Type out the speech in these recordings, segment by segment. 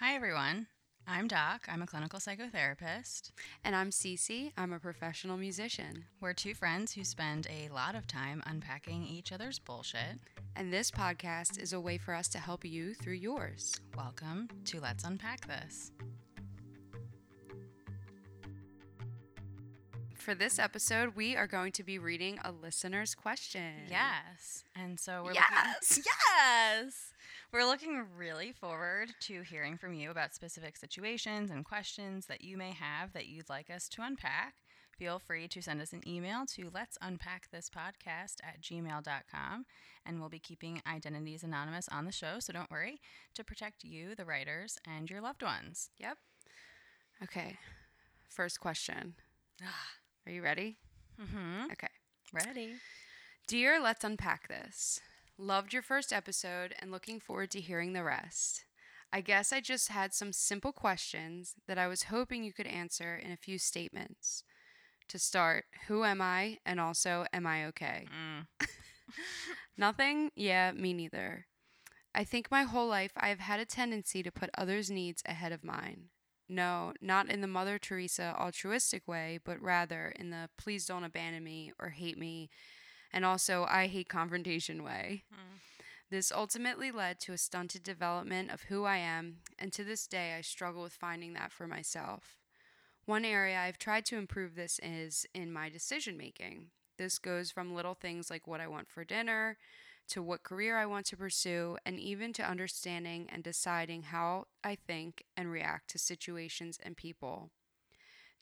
Hi, everyone. I'm Doc. I'm a clinical psychotherapist. And I'm Cece. I'm a professional musician. We're two friends who spend a lot of time unpacking each other's bullshit. And this podcast is a way for us to help you through yours. Welcome to Let's Unpack This. For this episode, we are going to be reading a listener's question. Yes. And so we're Yes. looking Yes. We're looking really forward to hearing from you about specific situations and questions that you may have that you'd like us to unpack. Feel free to send us an email to let's unpack this podcast at gmail.com and we'll be keeping identities anonymous on the show, so don't worry, to protect you, the writers, and your loved ones. Yep. Okay. First question. Are you ready? Mm-hmm. Okay. Ready. Dear Let's Unpack This, loved your first episode and looking forward to hearing the rest. I guess I just had some simple questions that I was hoping you could answer in a few statements. To start, who am I? And also, am I okay? Mm. Nothing? Yeah, me neither. I think my whole life I have had a tendency to put others' needs ahead of mine. No, not in the Mother Teresa altruistic way, but rather in the please don't abandon me or hate me, and also I hate confrontation way. Mm. This ultimately led to a stunted development of who I am, and to this day I struggle with finding that for myself. One area I've tried to improve this is in my decision making. This goes from little things like what I want for dinner, to what career I want to pursue, and even to understanding and deciding how I think and react to situations and people.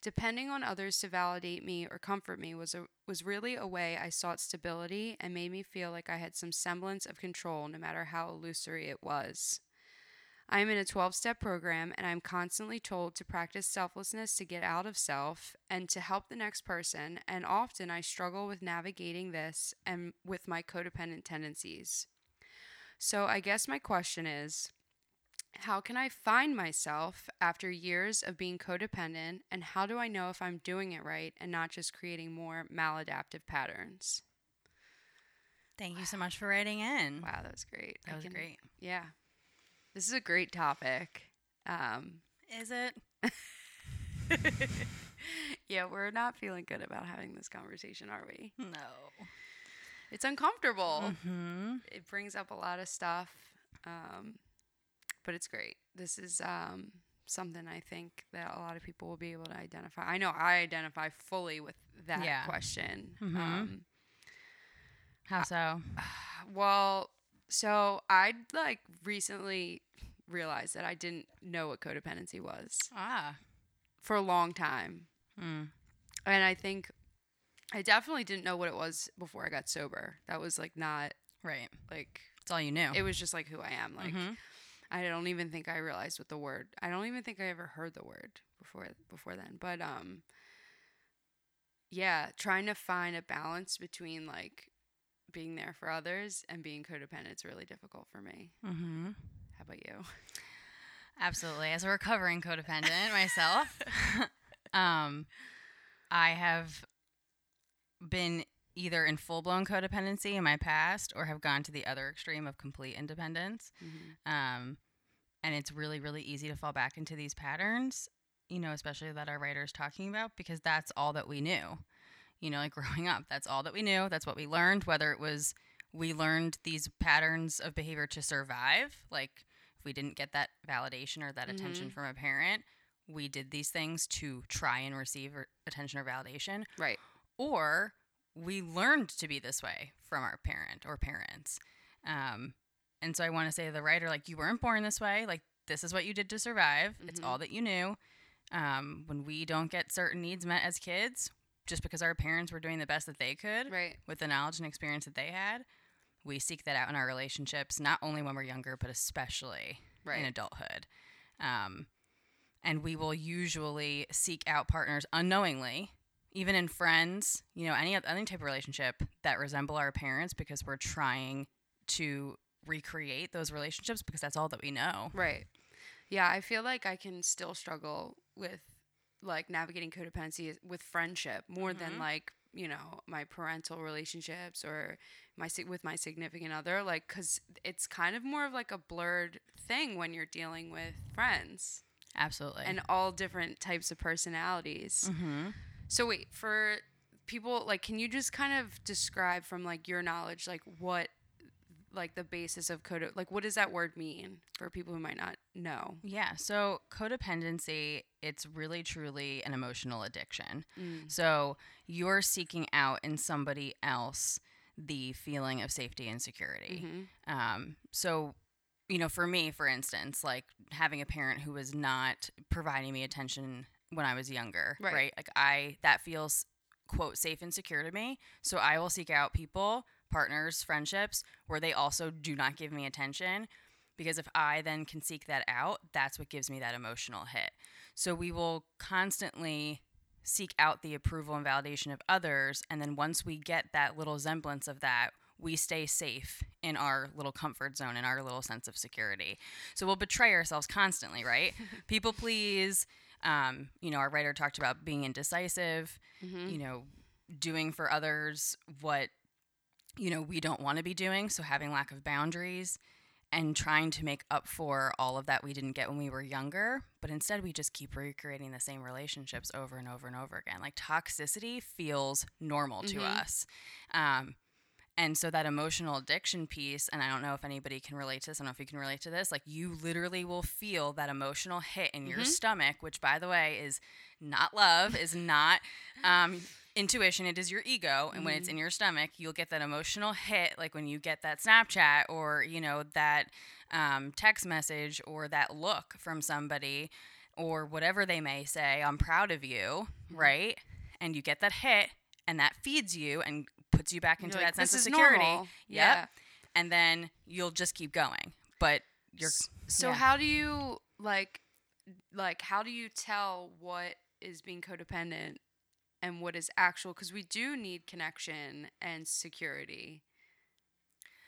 Depending on others to validate me or comfort me was a, was really a way I sought stability and made me feel like I had some semblance of control no matter how illusory it was. I am in a 12 step program and I'm constantly told to practice selflessness to get out of self and to help the next person, and often I struggle with navigating this and with my codependent tendencies. So I guess my question is how can I find myself after years of being codependent, and how do I know if I'm doing it right and not just creating more maladaptive patterns? Thank you so much for writing in. Wow, that was great. That I was can- great. Yeah. This is a great topic. Um, Is it? yeah, we're not feeling good about having this conversation, are we? No. It's uncomfortable. Mm-hmm. It brings up a lot of stuff, um, but it's great. This is um, something I think that a lot of people will be able to identify. I know I identify fully with that Yeah. question. Mhm. Um, How so? well, so I like recently realized that I didn't know what codependency was Ah. for a long time. Mm. And I think I definitely didn't know what it was before I got sober. That was like not Right. like it's all you knew. it was just like who I am. Like Mhm. I don't even think I realized what the word. I don't even think I ever heard the word before before then. But um yeah, trying to find a balance between like being there for others and being codependent is really difficult for me. Mm-hmm. How about you? Absolutely. As a recovering codependent myself, um, I have been either in full blown codependency in my past or have gone to the other extreme of complete independence. Mm-hmm. Um, and it's really, really easy to fall back into these patterns, you know, especially that our writer's talking about, because that's all that we knew. You know, like growing up, that's all that we knew. That's what we learned, whether it was we learned these patterns of behavior to survive, like if we didn't get that validation or that attention Mhm. from a parent, we did these things to try and receive attention or validation Right. or we learned to be this way from our parent or parents. Um, and so I want to say to the writer, like, you weren't born this way. Like, this is what you did to survive. It's Mhm. all that you knew. Um, when we don't get certain needs met as kids, just because our parents were doing the best that they could Right. with the knowledge and experience that they had, we seek that out in our relationships, not only when we're younger, but especially Right. in adulthood. Um, and we will usually seek out partners unknowingly, even in friends, you know, any any type of relationship that resemble our parents because we're trying to recreate those relationships because that's all that we know. Right. Yeah, I feel like I can still struggle with like navigating codependency with friendship more than Mhm. like you know, my parental relationships or my with my significant other like cuz it's kind of more of like a blurred thing when you're dealing with friends Absolutely. and all different types of personalities. mm-hmm. So wait, for people like can you just kind of describe from like your knowledge like what like the basis of code like what does that word mean for people who might not know? Yeah. So codependency, it's really truly an emotional addiction. Mm. So you're seeking out in somebody else the feeling of safety and security. Mhm. Um, so, you know, for me, for instance, like having a parent who was not providing me attention when I was younger, Right. right? Like I, that feels quote safe and secure to me. So I will seek out people, partners, friendships where they also do not give me attention. Because if I then can seek that out, that's what gives me that emotional hit. So we will constantly seek out the approval and validation of others. And then once we get that little semblance of that, we stay safe in our little comfort zone, in our little sense of security. So we'll betray ourselves constantly, right? People please. Um, you know, our writer talked about being indecisive, Mhm. you know, doing for others what, you know, we don't want to be doing. So having lack of boundaries and trying to make up for all of that we didn't get when we were younger. But instead, we just keep recreating the same relationships over and over and over again. Like toxicity feels normal to Mhm. us. Um, and so that emotional addiction piece, and I don't know if anybody can relate to this. I don't know if you can relate to this. Like you literally will feel that emotional hit in your Mhm. stomach, which by the way is not love, is not um, intuition. It is your ego, and when it's Mhm. in your stomach, you'll get that emotional hit, like when you get that Snapchat or you know that um, text message or that look from somebody or whatever they may say. I'm proud of you, Mhm. right? And you get that hit, and that feeds you and puts you back into like, that sense "This of security. normal." Yep. And then you'll just keep going. But you're so yeah. how do you like like how do you tell what is being codependent and what is actual because we do need connection and security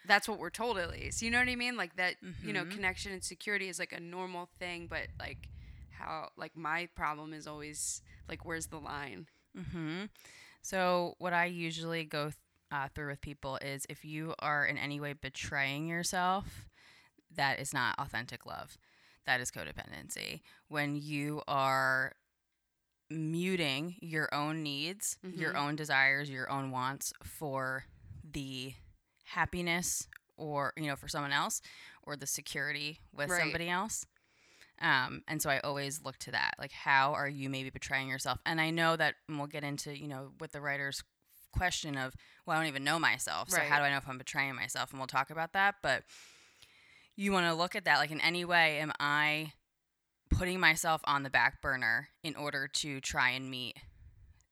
that's what we're told at least you know what i mean like that you know Mhm. connection and security is like a normal thing but like how like my problem is always like where's the line hmm So, what I usually go th- uh, through with people is if you are in any way betraying yourself, that is not authentic love. That is codependency. When you are muting your own needs, your Mhm. own desires, your own wants for the happiness or, you know, for someone else or the security with Right. somebody else. Um, and so I always look to that. Like, how are you maybe betraying yourself? And I know that and we'll get into, you know, with the writer's question of, well, I don't even know myself. So Right. how do I know if I'm betraying myself? And we'll talk about that. But you want to look at that. Like, in any way, am I putting myself on the back burner in order to try and meet,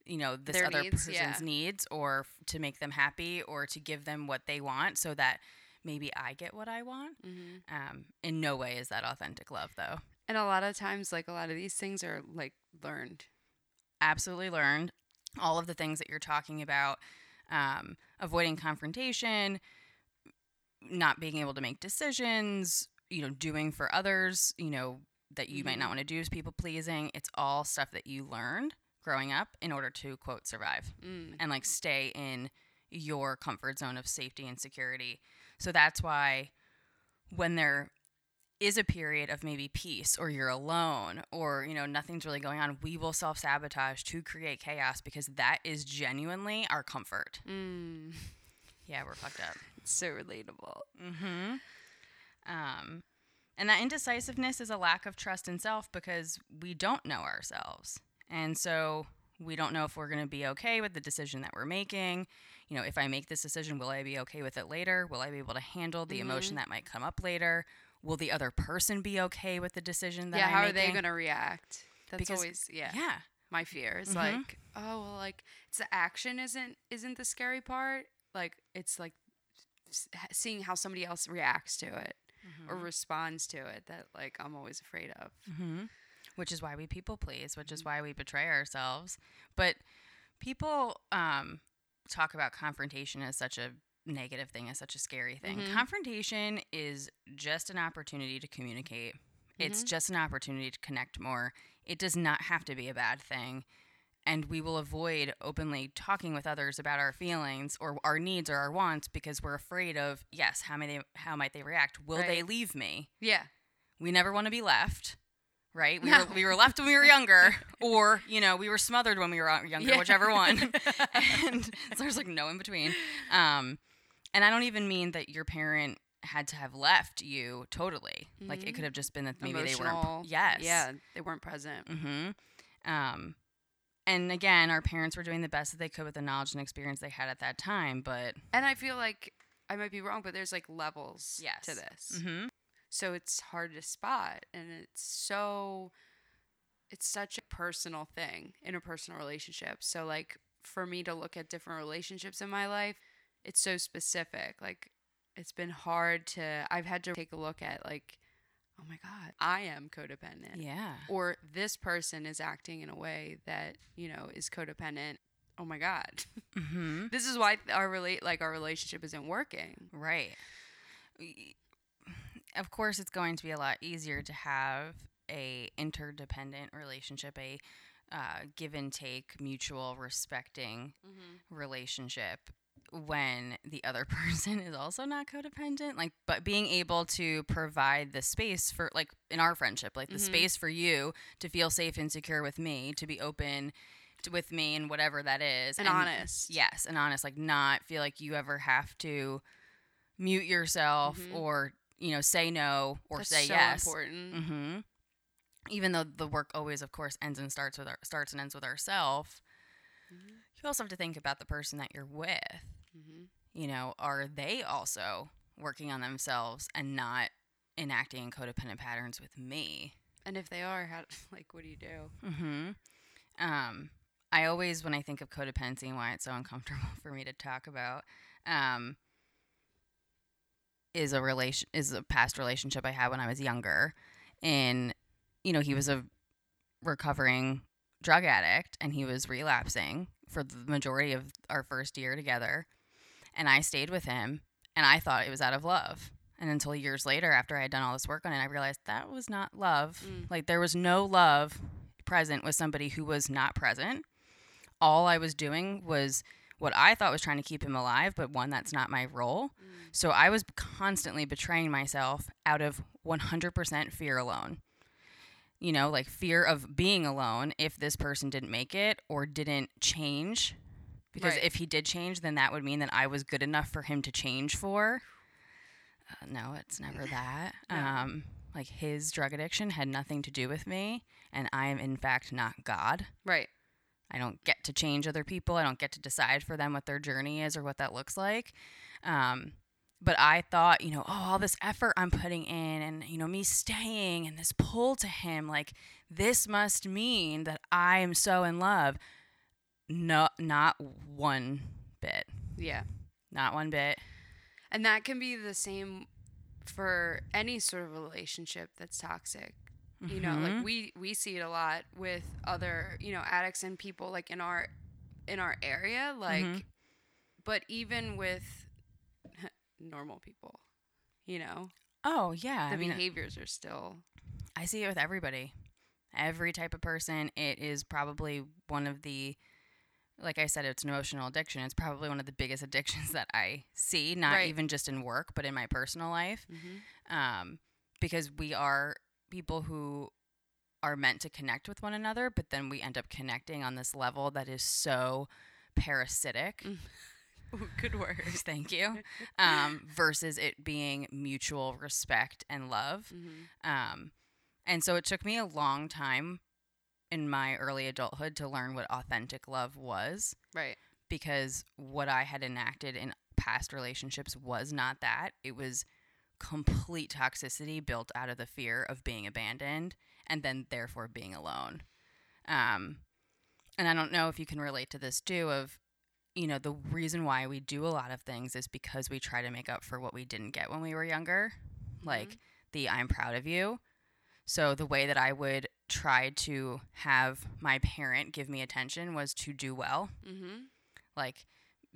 you know, this Their other needs, person's yeah. needs or f- to make them happy or to give them what they want so that maybe I get what I want? mm-hmm. Um, in no way is that authentic love, though. And a lot of times like a lot of these things are like learned absolutely learned all of the things that you're talking about um, avoiding confrontation not being able to make decisions you know doing for others you know that you might not want to do is people pleasing it's all stuff that you learned growing up in order to quote survive mm. and like stay in your comfort zone of safety and security. So that's why when there is a period of maybe peace or you're alone or you know nothing's really going on, we will self-sabotage to create chaos because that is genuinely our comfort. Mm. Yeah, we're fucked up. It's so relatable Mhm. Um and that indecisiveness is a lack of trust in self because we don't know ourselves. And so we don't know if we're going to be okay with the decision that we're making. You know, if I make this decision, will I be okay with it later? Will I be able to handle the emotion that might come up later? Will the other person be okay with the decision that yeah I'm how making? are they going to react that's Because- always yeah Yeah. my fear is Mhm. like oh well like it's the action isn't isn't the scary part like it's like seeing how somebody else reacts to it or responds to it that like i'm always afraid of hmm Which is why we people please, which is why we betray ourselves. But people um, talk about confrontation as such a negative thing, is such a scary thing. Mhm. Confrontation is just an opportunity to communicate. It's Mhm. just an opportunity to connect more. It does not have to be a bad thing. and we will avoid openly talking with others about our feelings or our needs or our wants because we're afraid of yes how may they how might they react will they leave me Yeah. we never want to be left right we, No. were, we were left when we were younger or you know we were smothered when we were younger Yeah. whichever one and so there's like no in between um and i don't even mean that your parent had to have left you totally like it Mhm. could have just been that maybe Emotional. they weren't yes Yeah, they weren't present. Mm-hmm. Um, and again, our parents were doing the best that they could with the knowledge and experience they had at that time. But And I feel like I might be wrong, but there's like levels yes, to this. hmm So it's hard to spot and it's so it's such a personal thing in a personal relationship. So like for me to look at different relationships in my life, it's so specific. Like it's been hard to I've had to take a look at like oh my god, I am codependent. yeah, Or this person is acting in a way that, you know, is codependent. Oh my god. hmm this is why our relate like our relationship isn't working. right. Of course, it's going to be a lot easier to have a interdependent relationship, a uh, give and take, mutual respecting relationship when the other person is also not codependent like but being able to provide the space for like in our friendship like the Mhm. space for you to feel safe and secure with me to be open to, with me and whatever that is And honest. yes and honest like not feel like you ever have to mute yourself Mhm. or you know say no or That's say so yes important. hmm Even though the work always, of course, ends and starts with our starts and ends with ourself, Mhm. you also have to think about the person that you're with. Hmm You know, are they also working on themselves and not enacting codependent patterns with me? And if they are, how like what do you do? Mm-hmm. Um, I always, when I think of codependency and why it's so uncomfortable for me to talk about, um, is a relation is a past relationship I had when I was younger, and you know he was a recovering drug addict and he was relapsing for the majority of our first year together, and I stayed with him, and I thought it was out of love. And until years later, after I had done all this work on it, I realized that was not love. Mm. Like there was no love present with somebody who was not present. All I was doing was what I thought was trying to keep him alive, but one, that's not my role. So I was constantly betraying myself out of 100% fear alone. You know, like fear of being alone if this person didn't make it or didn't change. Because Right. if he did change, then that would mean that I was good enough for him to change for. Uh, no, it's never that. Um, like his drug addiction had nothing to do with me, and I am in fact not God. Right. I don't get to change other people. I don't get to decide for them what their journey is or what that looks like. Um, but I thought, you know, oh, all this effort I'm putting in and, you know, me staying and this pull to him, like, this must mean that I am so in love. No, not one bit. Yeah. Not one bit. And that can be the same for any sort of relationship that's toxic. You know, like we we see it a lot with other, you know, addicts and people like in our in our area like Mhm. but even with normal people, you know, oh, yeah. the I mean, behaviors are still I see it with everybody. Every type of person. It is probably one of the, like I said, it's an emotional addiction. It's probably one of the biggest addictions that I see, not Right. even just in work, but in my personal life. mm-hmm. Um, because we are people who are meant to connect with one another, but then we end up connecting on this level that is so parasitic. good word. Thank you. Um, versus it being mutual respect and love. hmm Um, and so it took me a long time in my early adulthood to learn what authentic love was Right. because what I had enacted in past relationships was not that. It was complete toxicity built out of the fear of being abandoned and then therefore being alone. Um, and I don't know if you can relate to this too of you know the reason why we do a lot of things is because we try to make up for what we didn't get when we were younger like the I'm proud of you. So the way that I would try to have my parent give me attention was to do well, Mm-hmm. like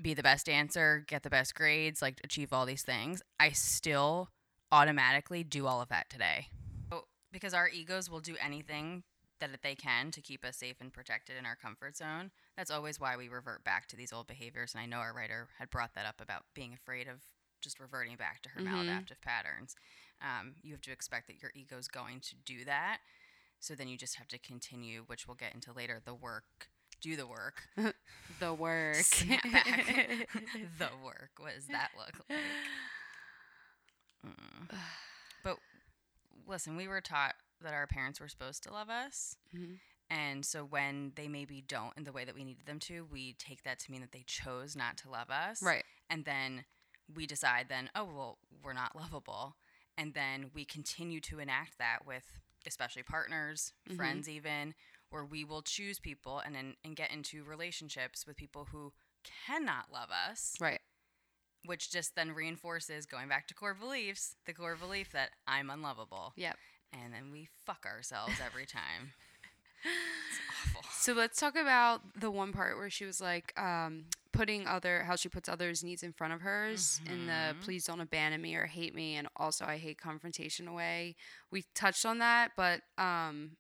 be the best dancer, get the best grades, like achieve all these things. I still automatically do all of that today. So, because our egos will do anything that they can to keep us safe and protected in our comfort zone. That's always why we revert back to these old behaviors. And I know our writer had brought that up about being afraid of just reverting back to her Mhm. maladaptive patterns. Um, you have to expect that your ego is going to do that. So then you just have to continue, which we'll get into later, the work, do the work, the work. The work. What does that look like? Mm. But listen, we were taught that our parents were supposed to love us. Mhm. And so when they maybe don't in the way that we needed them to, we take that to mean that they chose not to love us. Right. And then we decide then, oh, well, we're not lovable. And then we continue to enact that with especially partners, Mhm. friends even, where we will choose people and then and get into relationships with people who cannot love us Right. which just then reinforces going back to core beliefs the core belief that i'm unlovable Yep. and then we fuck ourselves every time it's awful So let's talk about the one part where she was like um, putting other how she puts others' needs in front of hers in the Mhm. please don't abandon me or hate me and also I hate confrontation away. We touched on that, but um,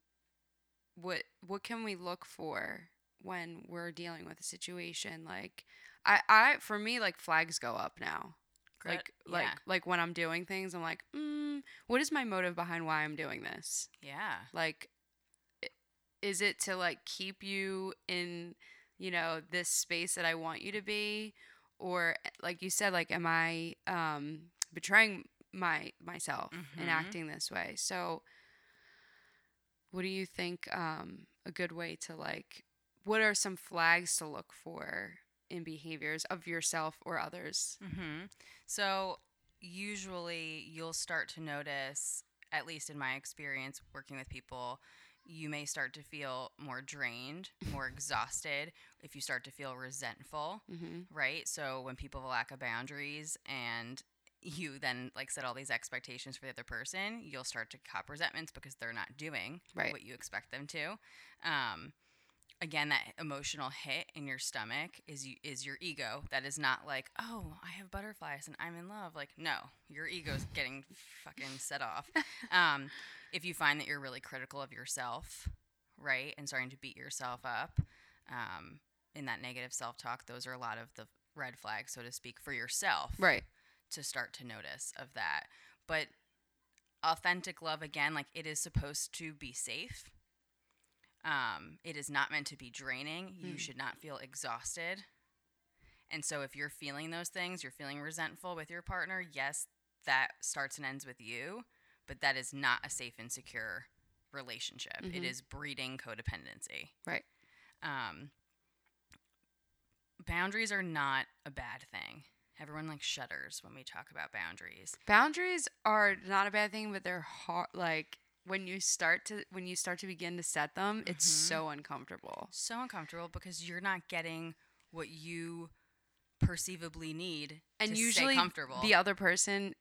what what can we look for when we're dealing with a situation like I, I for me like flags go up now. Grit- Like like yeah. like when I'm doing things, I'm like, mm, what is my motive behind why I'm doing this? yeah like is it to like keep you in you know this space that i want you to be? Or like you said like am i um betraying my myself in Mhm. acting this way? So what do you think um a good way to like what are some flags to look for in behaviors of yourself or others? Hmm so usually you'll start to notice at least in my experience working with people you may start to feel more drained more exhausted if you start to feel resentful mm-hmm. right? So when people have a lack of boundaries and you then like set all these expectations for the other person, you'll start to cop resentments because they're not doing Right. what you expect them to. Um, again, that emotional hit in your stomach is you, is your ego. That is not like, oh, I have butterflies and I'm in love. Like, no, your ego's getting fucking set off. Um, if you find that you're really critical of yourself, right, and starting to beat yourself up, um, in that negative self talk, those are a lot of the red flags, so to speak, for yourself right to start to notice of that. But authentic love, again, like it is supposed to be safe. Um, it is not meant to be draining. You Mm. should not feel exhausted. And so, if you're feeling those things, you're feeling resentful with your partner, yes, that starts and ends with you, but that is not a safe and secure relationship. It Mhm. is breeding codependency. Right. Um, boundaries are not a bad thing. Everyone like shudders when we talk about boundaries. boundaries are not a bad thing but they're hard like when you start to when you start to begin to set them it's Mhm. so uncomfortable So uncomfortable because you're not getting what you perceivably need and usually the other person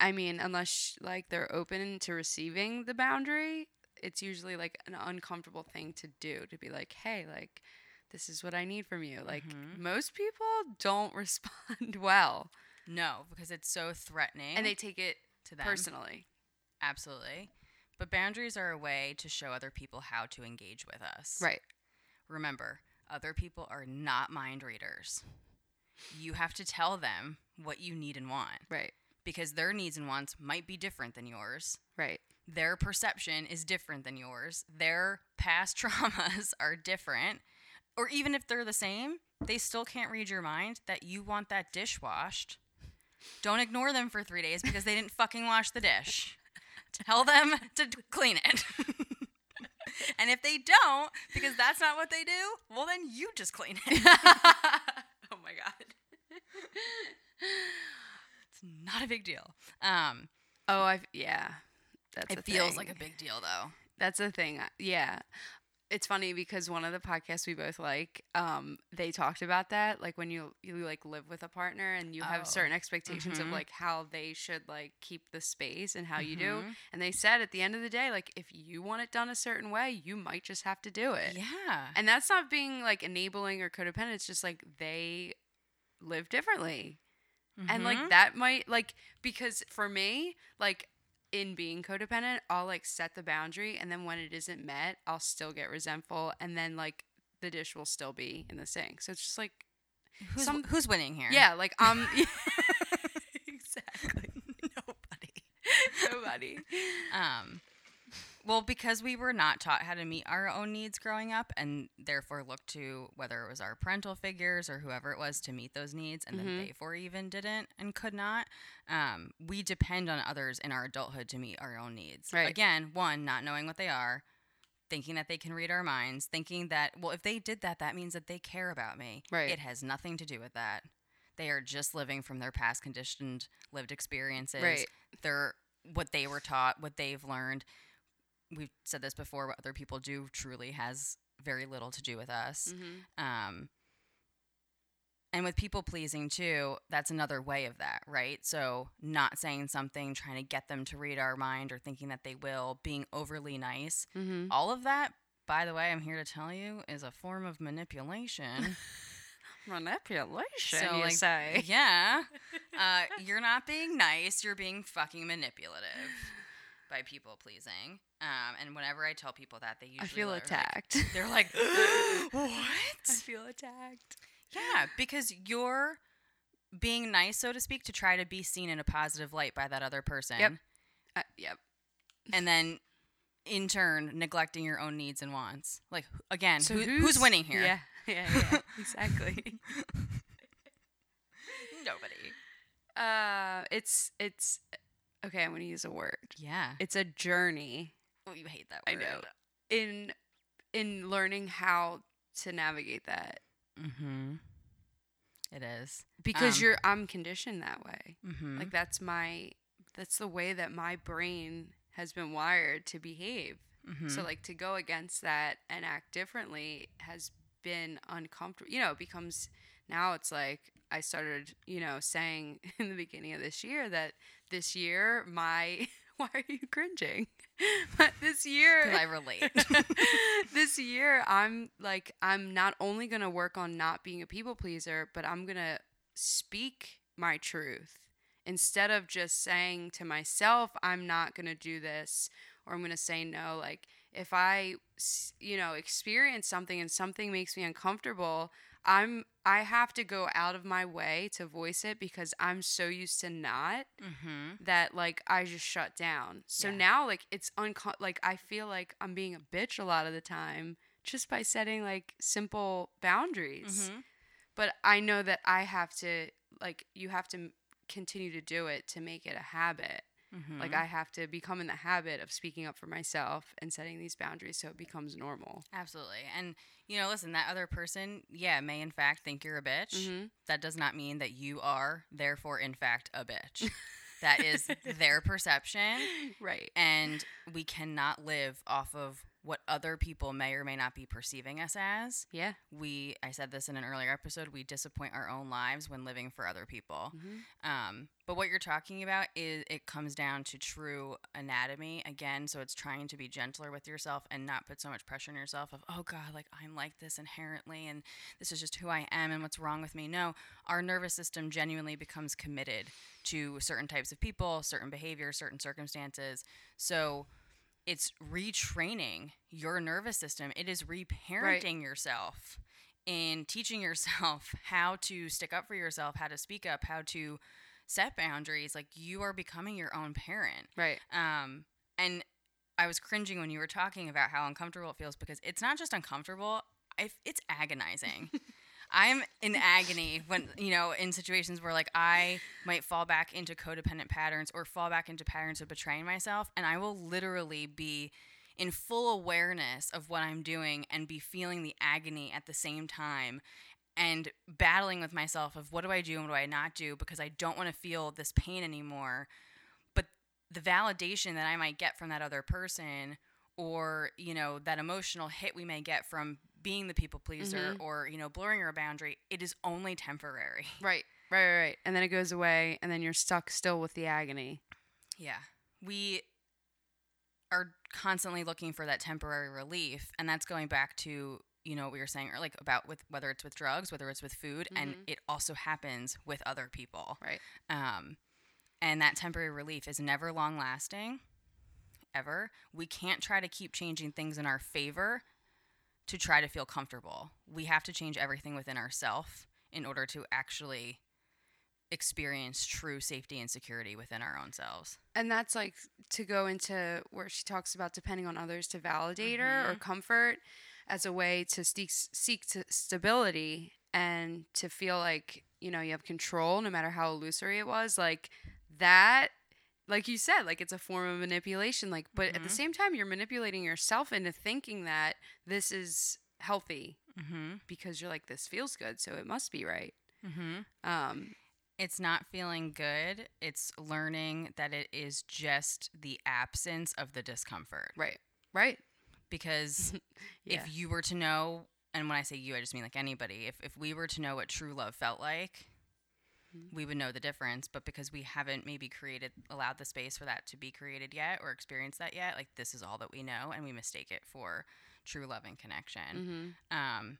i mean unless like they're open to receiving the boundary it's usually like an uncomfortable thing to do to be like hey like this is what i need from you like Mhm. most people don't respond well no, because it's so threatening and they take it to them. personally Absolutely. But boundaries are a way to show other people how to engage with us. right Remember, other people are not mind readers. You have to tell them what you need and want right because their needs and wants might be different than yours. right Their perception is different than yours. Their past traumas are different. Or even if they're the same, they still can't read your mind that you want that dish washed. Don't ignore them for three days because they didn't fucking wash the dish. Tell them to clean it. and if they don't, because that's not what they do, well, then you just clean it. oh my god It's not a big deal. Um, Oh, I yeah. That's it a feels thing. like a big deal, though. That's a thing. Yeah. It's funny because one of the podcasts we both like, um, they talked about that. Like when you you like live with a partner and you Oh. have certain expectations of Mhm. like how they should like keep the space and how you do. Mhm. And they said at the end of the day, like if you want it done a certain way, you might just have to do it. Yeah. And that's not being like enabling or codependent. It's just like they live differently. and Mhm. like that might like because for me like in being codependent, I'll like set the boundary and then when it isn't met, I'll still get resentful and then like the dish will still be in the sink. So it's just like Who's, Some- who's winning here? yeah, like I'm exactly Nobody. nobody. Um, well, because we were not taught how to meet our own needs growing up, and therefore looked to whether it was our parental figures or whoever it was to meet those needs, and then Mhm. they for even didn't and could not. Um, we depend on others in our adulthood to meet our own needs. Right. Again, one, not knowing what they are, thinking that they can read our minds, thinking that well, if they did that, that means that they care about me. Right. It has nothing to do with that. They are just living from their past conditioned lived experiences Right. their what they were taught, what they've learned. We've said this before. What other people do truly has very little to do with us. Mhm. Um, and with people pleasing too, that's another way of that, right? So not saying something, trying to get them to read our mind, or thinking that they will, being overly nice. Mhm. All of that, by the way, I'm here to tell you, is a form of manipulation. Manipulation, So, you like, say. yeah. Uh, you're not being nice. You're being fucking manipulative by people pleasing. Um, and whenever I tell people that, they usually I feel are like- attacked. they're like, "What?" I feel attacked. Yeah, because you're being nice, so to speak, to try to be seen in a positive light by that other person. Yep. Uh, yep. And then in turn, neglecting your own needs and wants. Like, again, So who, who's, winning here? Yeah, yeah, yeah. exactly. Nobody. Uh, it's it's okay. I'm gonna use a word. Yeah. It's a journey Oh, you hate that word. I know. in in learning how to navigate that Mm-hmm. It is. because Um, you're I'm conditioned that way. Mm-hmm. Like that's my that's the way that my brain has been wired to behave. mm-hmm. So like to go against that and act differently has been uncomfortable. You know, it becomes now it's like I started, you know, saying in the beginning of this year that this year my why are you cringing? but this year I relate. this year I'm like I'm not only going to work on not being a people pleaser, but I'm going to speak my truth instead of just saying to myself I'm not going to do this or I'm going to say no like if I, you know experience something and something makes me uncomfortable, I'm I have to go out of my way to voice it because I'm so used to not mm-hmm. that like I just shut down. So Yeah. now like it's unco- like I feel like I'm being a bitch a lot of the time just by setting like simple boundaries. Mm-hmm. But I know that I have to like you have to continue to do it to make it a habit. Mm-hmm. Like I have to become in the habit of speaking up for myself and setting these boundaries so it becomes normal. Absolutely. And, you know, listen, that other person, yeah, may in fact think you're a bitch. Mhm. That does not mean that you are, therefore, in fact, a bitch. that is their perception. Right. And we cannot live off of what other people may or may not be perceiving us as. Yeah. We, I said this in an earlier episode, we disappoint our own lives when living for other people. Mhm. Um, but what you're talking about is it comes down to true anatomy again. So it's trying to be gentler with yourself and not put so much pressure on yourself of, oh God, like I'm like this inherently and this is just who I am and what's wrong with me. No, our nervous system genuinely becomes committed to certain types of people, certain behaviors, certain circumstances. So it's retraining your nervous system. It is reparenting yourself in teaching yourself how to stick up for yourself, how to speak up, how to set boundaries. Like you are becoming your own parent. Right. Um, and I was cringing when you were talking about how uncomfortable it feels because it's not just uncomfortable, it's agonizing. I'm in agony when, you know, in situations where like I might fall back into codependent patterns or fall back into patterns of betraying myself. And I will literally be in full awareness of what I'm doing and be feeling the agony at the same time and battling with myself of what do I do and what do I not do because I don't want to feel this pain anymore. But the validation that I might get from that other person or, you know, that emotional hit we may get from being the people pleaser Mhm. or, you know, blurring your boundary, it is only temporary. Right. Right, right, right. And then it goes away and then you're stuck still with the agony. Yeah. We are constantly looking for that temporary relief. And that's going back to, you know, what we were saying, or like about with whether it's with drugs, whether it's with food, and Mhm. it also happens with other people. Right. Um, and that temporary relief is never long lasting ever we can't try to keep changing things in our favor to try to feel comfortable we have to change everything within ourselves in order to actually experience true safety and security within our own selves And that's like to go into where she talks about depending on others to validate her or mm-hmm. comfort as a way to seek, seek to stability and to feel like, you know, you have control no matter how illusory it was. Like that, like you said, like it's a form of manipulation. Like, but at the same time, you're manipulating yourself into thinking that this is healthy mm-hmm. because you're like, this feels good. So it must be right. Mm-hmm. Um, it's not feeling good it's learning that it is just the absence of the discomfort right. Right. because Yeah. if you were to know and when i say you i just mean like anybody if, if we were to know what true love felt like Mm-hmm. we would know the difference but because we haven't maybe created allowed the space for that to be created yet or experienced that yet like this is all that we know and we mistake it for true love and connection Mm-hmm. um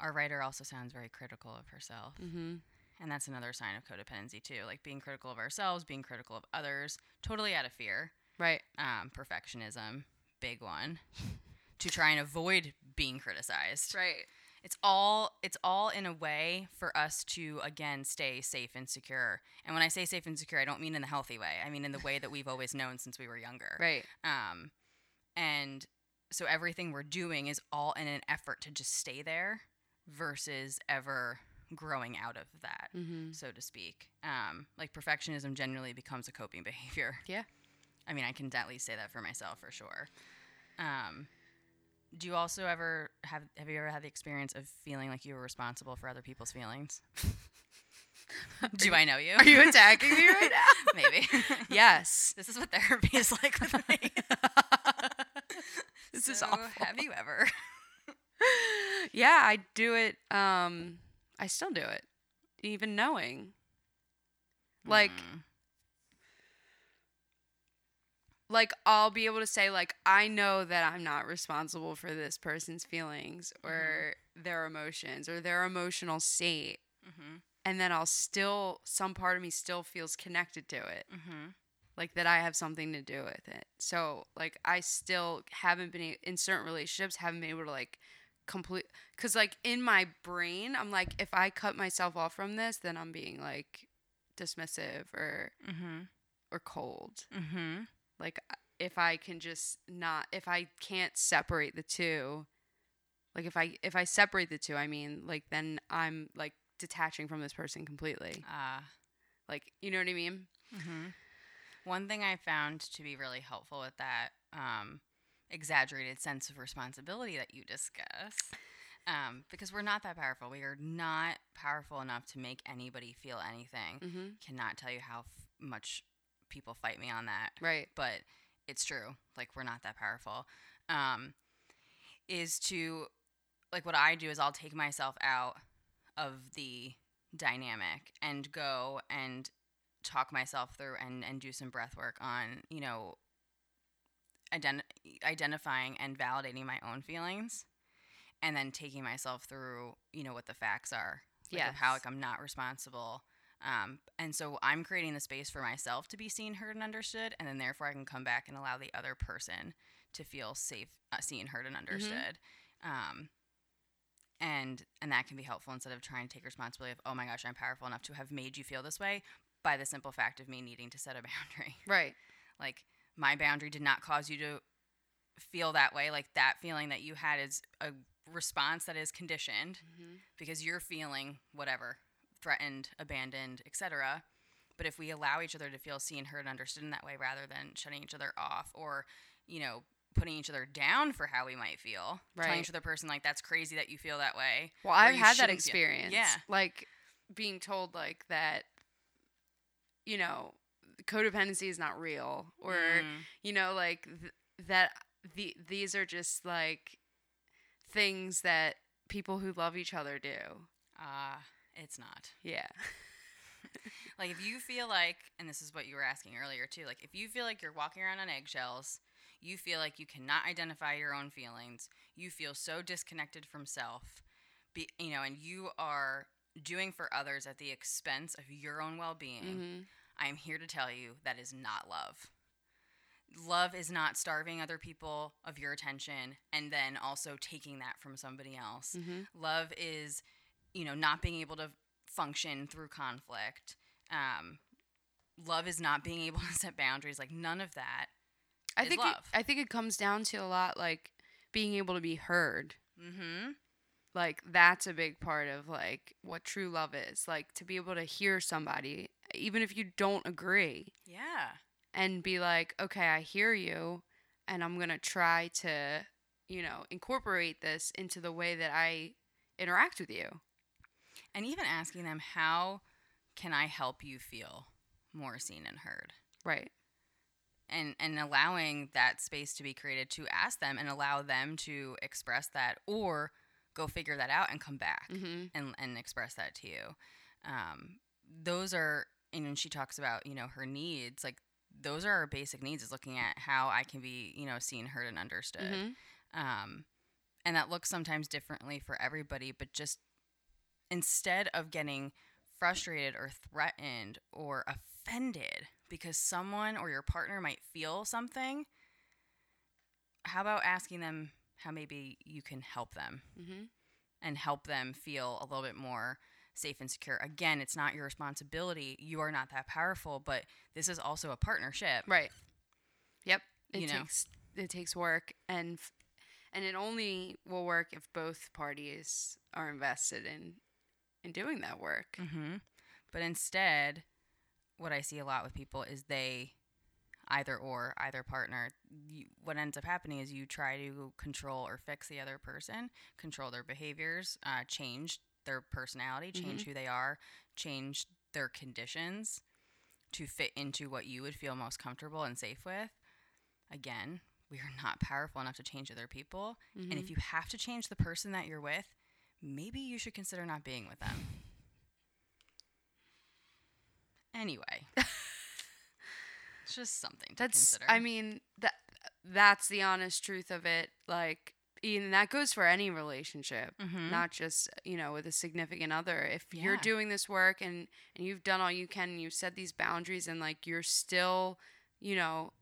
our writer also sounds very critical of herself Mm-hmm. and that's another sign of codependency too like being critical of ourselves being critical of others totally out of fear Right. um, perfectionism big one to try and avoid being criticized Right. It's all it's all in a way for us to again stay safe and secure and when i say safe and secure i don't mean in the healthy way i mean in the way that we've always known since we were younger Right. um, and so everything we're doing is all in an effort to just stay there versus ever growing out of that Mm-hmm. so to speak. Um, like perfectionism generally becomes a coping behavior. Yeah. I mean, I can at least say that for myself for sure. Um, do you also ever have have you ever had the experience of feeling like you were responsible for other people's feelings? do I know you? Are you attacking me right now? Maybe. yes. this is what therapy is like with me. This is So, awful. Have you ever? yeah, I do it. Um, I still do it, even knowing. Like, Mm. Like I'll be able to say like I know that I'm not responsible for this person's feelings or their emotions or their emotional state, Mhm. and then I'll still some part of me still feels connected to it. Mhm. like that I have something to do with it. So like I still haven't been in certain relationships haven't been able to like complete cuz like in my brain I'm like if I cut myself off from this then I'm being like dismissive or Mhm. or cold. Like if I can just not if I can't separate the two like if I if I separate the two I mean like then I'm like detaching from this person completely. Ah. Like you know what I mean? hmm One thing I found to be really helpful with that um, exaggerated sense of responsibility that you discuss, um, because we're not that powerful. We are not powerful enough to make anybody feel anything. Mhm. Cannot tell you how f- much people fight me on that, Right. but it's true. Like we're not that powerful. Um, is to like what I do is I'll take myself out of the dynamic and go and talk myself through and, and do some breath work on you know ident- identifying and validating my own feelings and then taking myself through you know what the facts are like of how like i'm not responsible um, and so i'm creating the space for myself to be seen heard and understood and then therefore i can come back and allow the other person to feel safe uh, seen heard and understood. Um, and and that can be helpful instead of trying to take responsibility of oh my gosh i'm powerful enough to have made you feel this way by the simple fact of me needing to set a boundary. Right. like my boundary did not cause you to feel that way. Like that feeling that you had is a response that is conditioned Mhm. because you're feeling whatever threatened abandoned etc but if we allow each other to feel seen heard and understood in that way rather than shutting each other off or you know putting each other down for how we might feel telling Right. each other person like that's crazy that you feel that way Well, I've had that shouldn't feel- experience. yeah Like being told like that you know, codependency is not real or Mm. you know like th- that the these are just like things that people who love each other do. ah it's not Yeah. Like if you feel like, and this is what you were asking earlier too, like if you feel like you're walking around on eggshells, you feel like you cannot identify your own feelings, you feel so disconnected from self, be, you know, and you are doing for others at the expense of your own well-being. Mhm. I'm here to tell you that is not love. Love is not starving other people of your attention and then also taking that from somebody else. Mm-hmm. Love is, you know, not being able to function through conflict. Um, love is not being able to set boundaries. Like none of that. I is think it. I think it comes down to a lot like being able to be heard. Mm-hmm. Like that's a big part of like what true love is. Like to be able to hear somebody even if you don't agree Yeah. and be like, "Okay, I hear you and I'm going to try to, you know, incorporate this into the way that I interact with you." And even asking them, how can I help you feel more seen and heard? Right. and and allowing that space to be created to ask them and allow them to express that or go figure that out and come back Mhm. and and express that to you um, those are and when she talks about you know her needs like those are our basic needs is looking at how i can be you know seen heard and understood Mhm. um, and that looks sometimes differently for everybody but just instead of getting frustrated or threatened or offended because someone or your partner might feel something how about asking them how maybe you can help them Mhm. and help them feel a little bit more safe and secure again it's not your responsibility you are not that powerful but this is also a partnership Right. Yep. It You know. takes it takes work and f- and it only will work if both parties are invested in in doing that work. hmm But instead, what I see a lot with people is they either or either partner. You, what ends up happening is you try to control or fix the other person, control their behaviors, uh, change their personality, change who they are, change their conditions to fit into what you would feel most comfortable and safe with. Again, we are not powerful enough to change other people. And if you have to change the person that you're with, maybe you should consider not being with them. Anyway, it's just something to That's consider. I mean that that's the honest truth of it. Like and that goes for any relationship, Mhm. not just you know with a significant other. If you're doing this work and and you've done all you can, and you've set these boundaries, and like you're still, you know,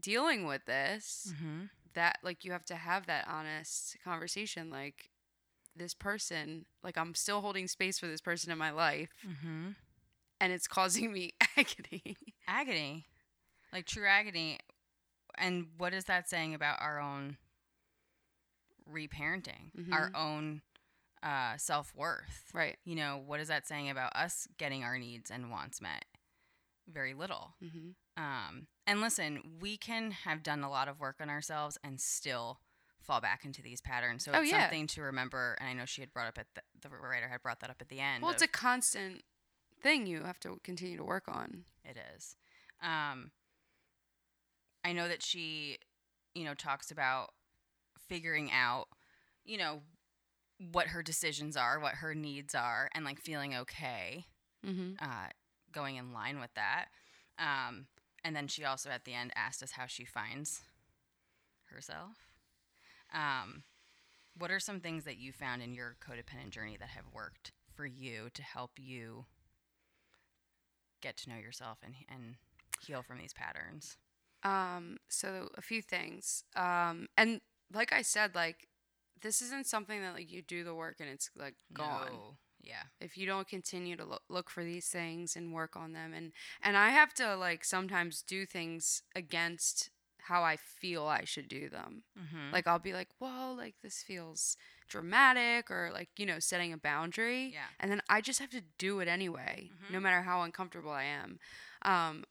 dealing with this, hmm that like you have to have that honest conversation. Like this person, like I'm still holding space for this person in my life, hmm and it's causing me agony. agony, like true agony. And what is that saying about our own reparenting, our Mhm. own uh, self worth? right. You know, what is that saying about us getting our needs and wants met? Very little. hmm Um, and listen, we can have done a lot of work on ourselves and still fall back into these patterns. So Oh, it's yeah. something to remember. And I know she had brought up at the, the writer had brought that up at the end. Well, it's a constant thing you have to continue to work on. It is. Um, I know that she, you know, talks about figuring out, you know, what her decisions are, what her needs are, and like feeling okay, Mm-hmm. uh, going in line with that. Um, and then she also at the end asked us how she finds herself. Um, what are some things that you found in your codependent journey that have worked for you to help you get to know yourself and and heal from these patterns? Um, so a few things. Um, and like I said, like this isn't something that like you do the work and it's like gone. No. Yeah. If you don't continue to look, look for these things and work on them, and and I have to like sometimes do things against how I feel I should do them. Mm-hmm. Like I'll be like, whoa, like this feels dramatic, or like you know, setting a boundary. yeah. and then I just have to do it anyway, no Mhm. matter how uncomfortable I am. Um,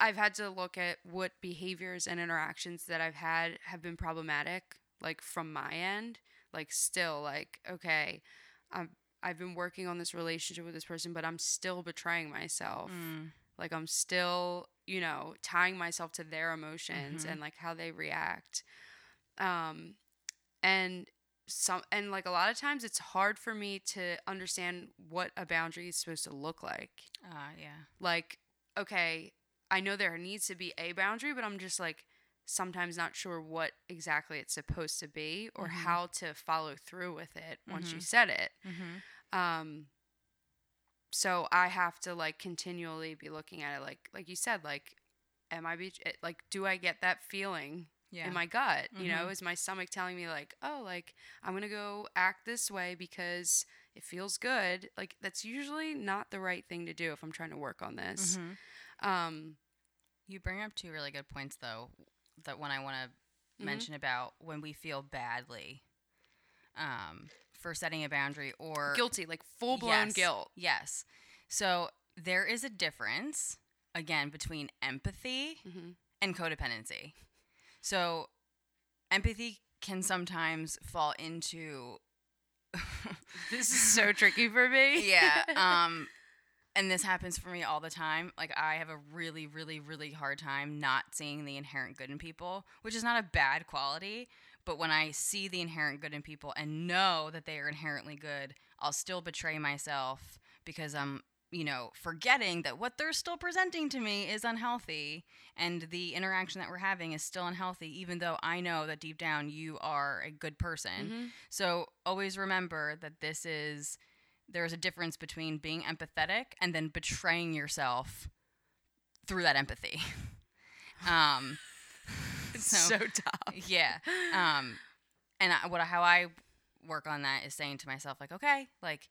I've had to look at what behaviors and interactions that I've had have been problematic, like from my end. Like, still, like, okay, I've I've been working on this relationship with this person, but I'm still betraying myself. Mm. Like, I'm still, you know, tying myself to their emotions Mhm. and like how they react. Um, and some and like a lot of times it's hard for me to understand what a boundary is supposed to look like. Uh, yeah. Like, okay, I know there needs to be a boundary, but I'm just like sometimes not sure what exactly it's supposed to be or Mhm. how to follow through with it once you Mhm. set it. Mm-hmm. Um so I have to like continually be looking at it like like you said like am I be eh, like do I get that feeling Yeah. in my gut you know Mhm. is my stomach telling me like oh like I'm going to go act this way because it feels good like that's usually not the right thing to do if I'm trying to work on this Mhm. um You bring up two really good points, though, that one I want to Mhm. mention about when we feel badly um, for setting a boundary or guilty like full blown Yes. guilt Yes. So there is a difference, again, between empathy hmm and codependency. So empathy can sometimes fall into. this is so tricky for me yeah. Um, and this happens for me all the time. Like I have a really, really, really hard time not seeing the inherent good in people, which is not a bad quality. But when I see the inherent good in people and know that they are inherently good, I'll still betray myself because I'm, you know, forgetting that what they're still presenting to me is unhealthy and the interaction that we're having is still unhealthy, even though I know that deep down you are a good person. Mhm. So always remember that this is there's a difference between being empathetic and then betraying yourself through that empathy. um so, so tough yeah. Um and I, what how I work on that is saying to myself like okay, like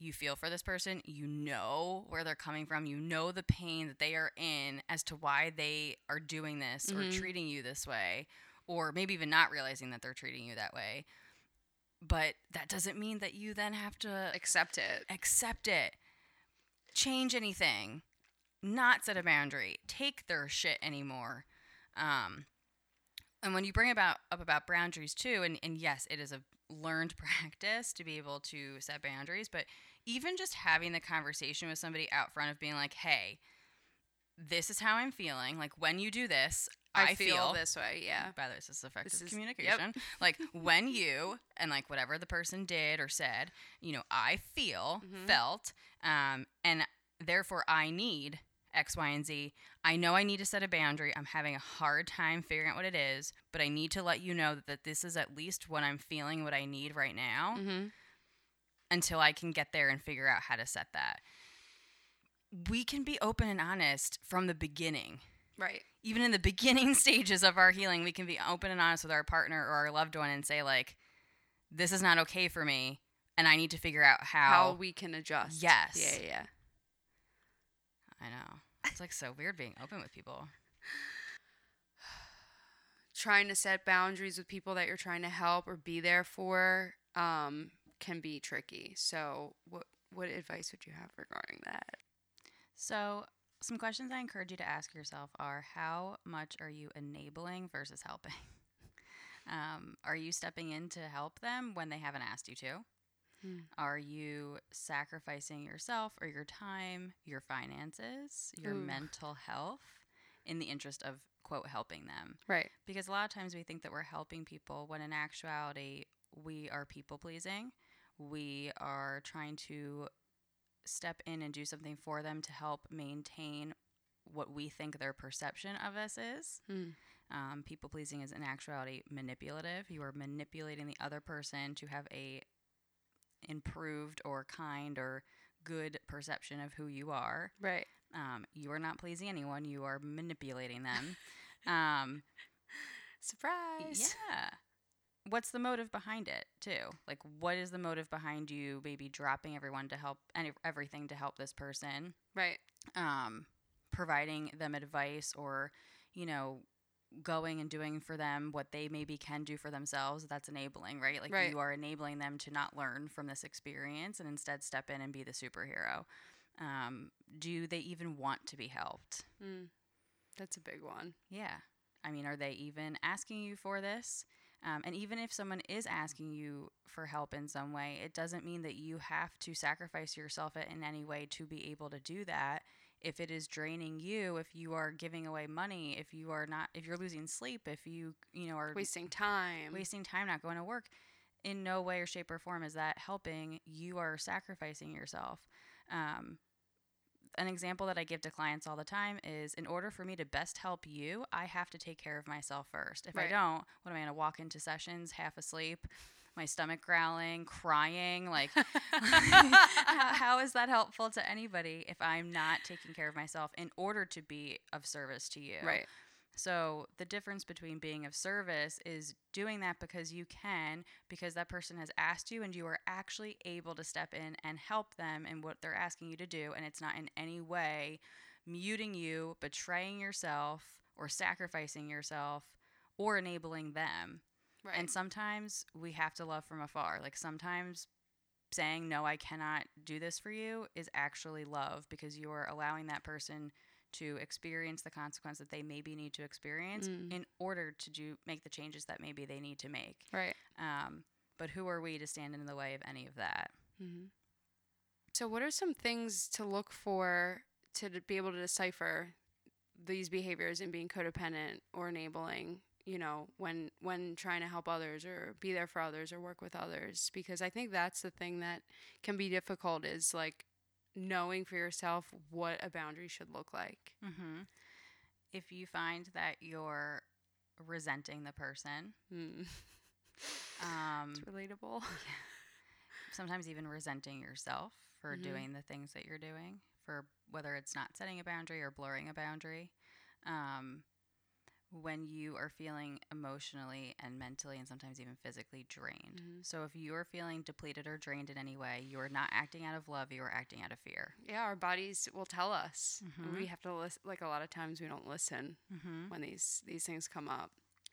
you feel for this person, you know where they're coming from, you know the pain that they are in as to why they are doing this Mhm. or treating you this way or maybe even not realizing that they're treating you that way. But that doesn't mean that you then have to accept it accept it, change anything, not set a boundary, take their shit anymore. Um, and when you bring about up about boundaries too, and, and yes, it is a learned practice to be able to set boundaries, but even just having the conversation with somebody out front of being like, hey, this is how I'm feeling. Like when you do this, I, I, feel, this way yeah by the way, this is effective This is- yep. communication. like when you and like whatever the person did or said, you know, I feel, Mhm. felt, um, and therefore I need X, Y, and Z. I know I need to set a boundary. I'm having a hard time figuring out what it is, but I need to let you know that, that this is at least what I'm feeling, what I need right now, mm-hmm. until I can get there and figure out how to set that. We can be open and honest from the beginning right even in the beginning stages of our healing, we can be open and honest with our partner or our loved one and say, like, this is not okay for me. And I need to figure out how. how we can adjust Yes. yeah yeah I know. It's like so weird being open with people. trying to set boundaries with people that you're trying to help or be there for um, can be tricky. So, what what advice would you have regarding that? So, some questions I encourage you to ask yourself are how much are you enabling versus helping? Um, are you stepping in to help them when they haven't asked you to? Hmm. Are you sacrificing yourself or your time, your finances, your Ooh. mental health in the interest of, quote, helping them? Right. Because a lot of times we think that we're helping people when in actuality, we are people pleasing. We are trying to step in and do something for them to help maintain what we think their perception of us is. Mm. Um, people pleasing is in actuality manipulative. You are manipulating the other person to have a improved or kind or good perception of who you are. Right. Um, you are not pleasing anyone. You are manipulating them. um, Surprise. yeah. What's the motive behind it too? Like, what is the motive behind you maybe dropping everyone to help any everything to help this person? Right. um, providing them advice or, you know, going and doing for them what they maybe can do for themselves. That's enabling, right? Like Right. you are enabling them to not learn from this experience and instead step in and be the superhero. Um, do they even want to be helped? Mm. That's a big one. Yeah. I mean, are they even asking you for this? Um, and even if someone is asking you for help in some way, it doesn't mean that you have to sacrifice yourself in any way to be able to do that. If it is draining you, if you are giving away money, if you are not, if you're losing sleep, if you, you know, are Wasting time. wasting time not going to work, in no way or shape or form is that helping. You are sacrificing yourself. Um, an example that I give to clients all the time is in order for me to best help you, I have to take care of myself first. If I don't, what am I going to walk into sessions half asleep? My stomach growling, crying. Like, how, how is that helpful to anybody if I'm not taking care of myself in order to be of service to you? Right. So the difference between being of service is doing that because you can, because that person has asked you and you are actually able to step in and help them in what they're asking you to do. And it's not in any way muting you, betraying yourself, or sacrificing yourself, or enabling them. Right. And sometimes we have to love from afar. Like sometimes saying, no, I cannot do this for you is actually love because you are allowing that person to experience the consequence that they maybe need to experience Mm. in order to do make the changes that maybe they need to make. right. Um, but who are we to stand in the way of any of that? hmm So, what are some things to look for to be able to decipher these behaviors and being codependent or enabling? You know, when when trying to help others or be there for others or work with others, because I think that's the thing that can be difficult is like knowing for yourself what a boundary should look like. Mm-hmm. If you find that you're resenting the person, Mm. um, it's relatable. sometimes even resenting yourself for Mhm. doing the things that you're doing, for whether it's not setting a boundary or blurring a boundary. Um, when you are feeling emotionally and mentally and sometimes even physically drained. Mhm. So if you are feeling depleted or drained in any way, you are not acting out of love, you are acting out of fear. Yeah, our bodies will tell us. Mhm. We have to listen. Like a lot of times, we don't listen Mm-hmm. when these these things come up.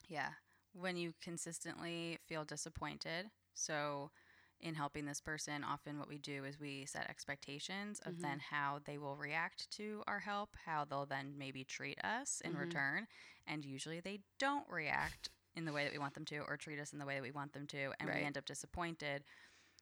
Yeah. When you consistently feel disappointed. So, in helping this person, often what we do is we set expectations of Mhm. then how they will react to our help, how they'll then maybe treat us in Mhm. return. And usually they don't react in the way that we want them to or treat us in the way that we want them to. And Right. we end up disappointed.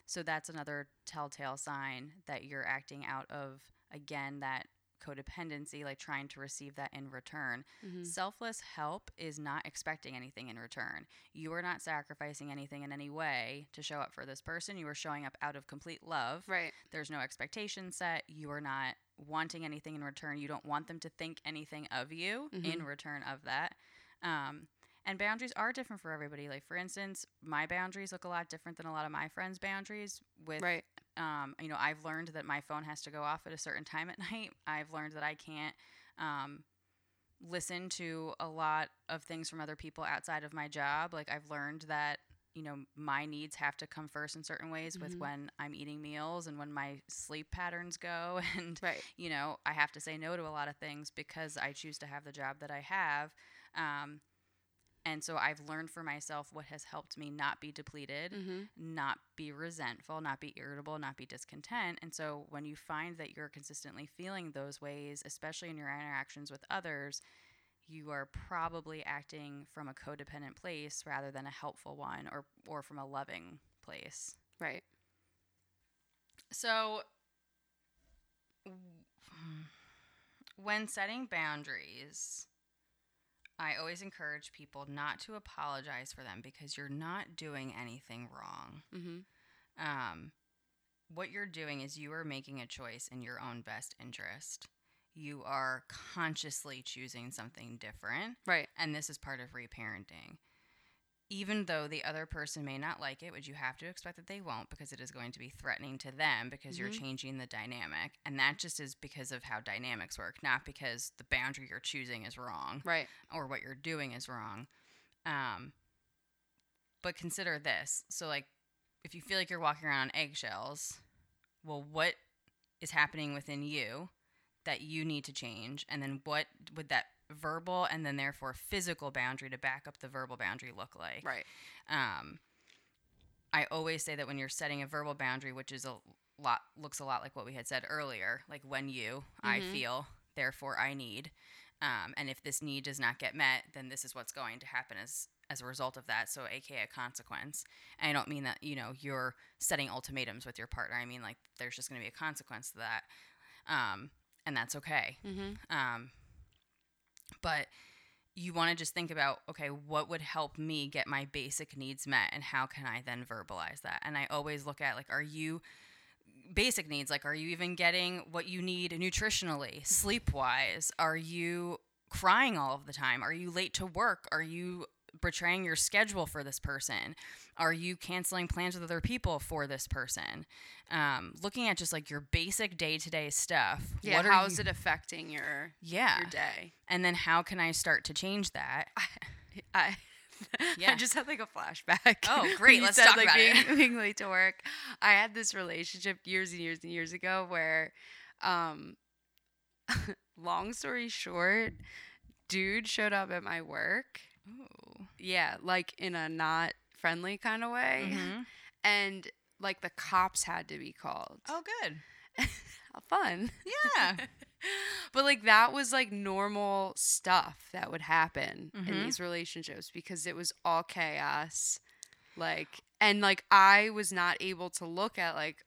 So, that's another telltale sign that you're acting out of, again, that codependency, like trying to receive that in return. Mm-hmm. Selfless help is not expecting anything in return. You are not sacrificing anything in any way to show up for this person. You are showing up out of complete love. Right. There's no expectation set. You are not wanting anything in return. You don't want them to think anything of you in Mhm. return of that. Um, and boundaries are different for everybody. Like, for instance, my boundaries look a lot different than a lot of my friends' boundaries with Right. Um, you know, I've learned that my phone has to go off at a certain time at night. I've learned that I can't um, listen to a lot of things from other people outside of my job. Like, I've learned that, you know, my needs have to come first in certain ways with Mhm. when I'm eating meals and when my sleep patterns go. And, Right. you know, I have to say no to a lot of things because I choose to have the job that I have. Um, and so I've learned for myself what has helped me not be depleted Mm-hmm. not be resentful, not be irritable, not be discontent. And so when you find that you're consistently feeling those ways, especially in your interactions with others, you are probably acting from a codependent place rather than a helpful one or or from a loving place. Right. So when setting boundaries, I always encourage people not to apologize for them because you're not doing anything wrong. Mm-hmm. um, what you're doing is you are making a choice in your own best interest. You are consciously choosing something different, Right. and this is part of reparenting. Even though the other person may not like it, which you have to expect that they won't because it is going to be threatening to them because you're Mhm. changing the dynamic. And that just is because of how dynamics work, not because the boundary you're choosing is wrong Right. or what you're doing is wrong. Um, but consider this. So, like, if you feel like you're walking around on eggshells, well, what is happening within you that you need to change? And then what would that verbal and then therefore physical boundary to back up the verbal boundary look like? Right. Um, I always say that when you're setting a verbal boundary, which is a lot looks a lot like what we had said earlier, like when you, I Mhm. feel, therefore I need, um, and if this need does not get met, then this is what's going to happen as as a result of that. So, aka a consequence. And I don't mean that you know you're setting ultimatums with your partner. I mean like there's just going to be a consequence to that, um, and that's okay. Mm-hmm. Um, but you want to just think about okay, what would help me get my basic needs met, and how can I then verbalize that? And I always look at like, are you basic needs like are you even getting what you need nutritionally sleep wise are you crying all of the time? Are you late to work? Are you betraying your schedule for this person? Are you canceling plans with other people for this person? Um, looking at just like your basic day to day stuff. Yeah, what how is you- it affecting your Yeah. your day? And then how can I start to change that? I Yeah. I just had like a flashback. Oh, great. Let's said, talk like, about being, it. being late to work. I had this relationship years and years and years ago where, um, long story short, dude showed up at my work. Ooh. Yeah, like in a not friendly kind of way, Mhm. and like the cops had to be called. Oh, good. How fun! Yeah. but like that was like normal stuff that would happen in Mhm. these relationships because it was all chaos like and like i was not able to look at like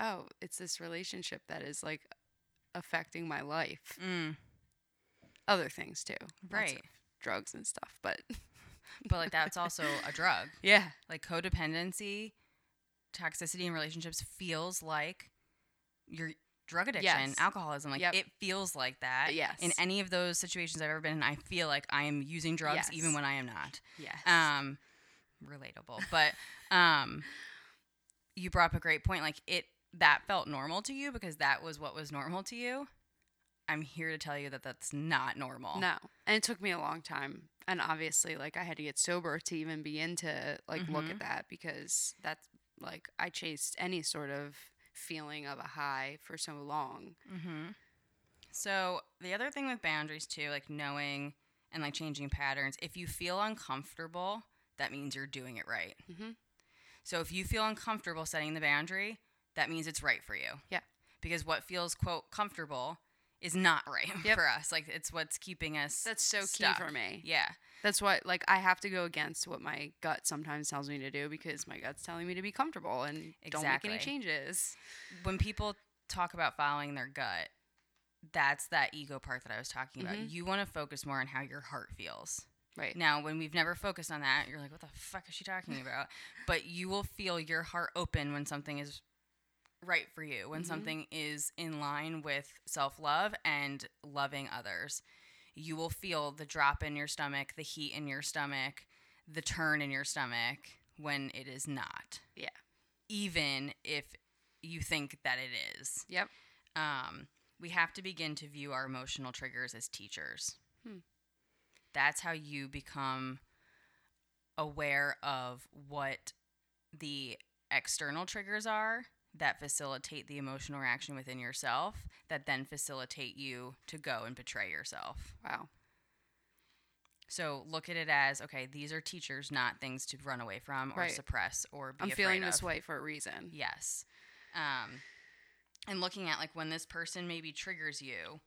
oh it's this relationship that is like affecting my life mm, other things too right. Drugs and stuff but But like that's also a drug. yeah Like codependency, toxicity in relationships feels like your drug addiction, Yes. alcoholism. Like Yep. it feels like that. yes In any of those situations I've ever been in, I feel like I am using drugs even when I am not. yes Um, relatable. But um, you brought up a great point. Like it, that felt normal to you because that was what was normal to you. I'm here to tell you that that's not normal. no and it took me a long time and obviously like i had to get sober to even begin to like look Mhm. at that because that's like i chased any sort of feeling of a high for so long Mm-hmm. So the other thing with boundaries too, like knowing and like changing patterns. If you feel uncomfortable, that means you're doing it right. Mhm. So if you feel uncomfortable setting the boundary, that means it's right for you. Yeah. Because what feels quote comfortable is not right Yep. for us. Like it's what's keeping us. that's so stuck. key for me Yeah. that's what like i have to go against what my gut sometimes tells me to do because my gut's telling me to be comfortable and don't make any changes When people talk about following their gut, that's that ego part that I was talking about. Mhm. You want to focus more on how your heart feels. right Now, when we've never focused on that, you're like, what the fuck is she talking about? but you will feel your heart open when something is right for you, when Mhm. something is in line with self love and loving others. You will feel the drop in your stomach, the heat in your stomach, the turn in your stomach when it is not. Yeah. Even if you think that it is. yep Um, we have to begin to view our emotional triggers as teachers. Hmm. That's how you become aware of what the external triggers are that facilitate the emotional reaction within yourself, that then facilitate you to go and betray yourself. wow So look at it as okay, these are teachers, not things to run away from or Right. suppress or be i'm feeling this way for a reason Yes. Um, and looking at like when this person maybe triggers you,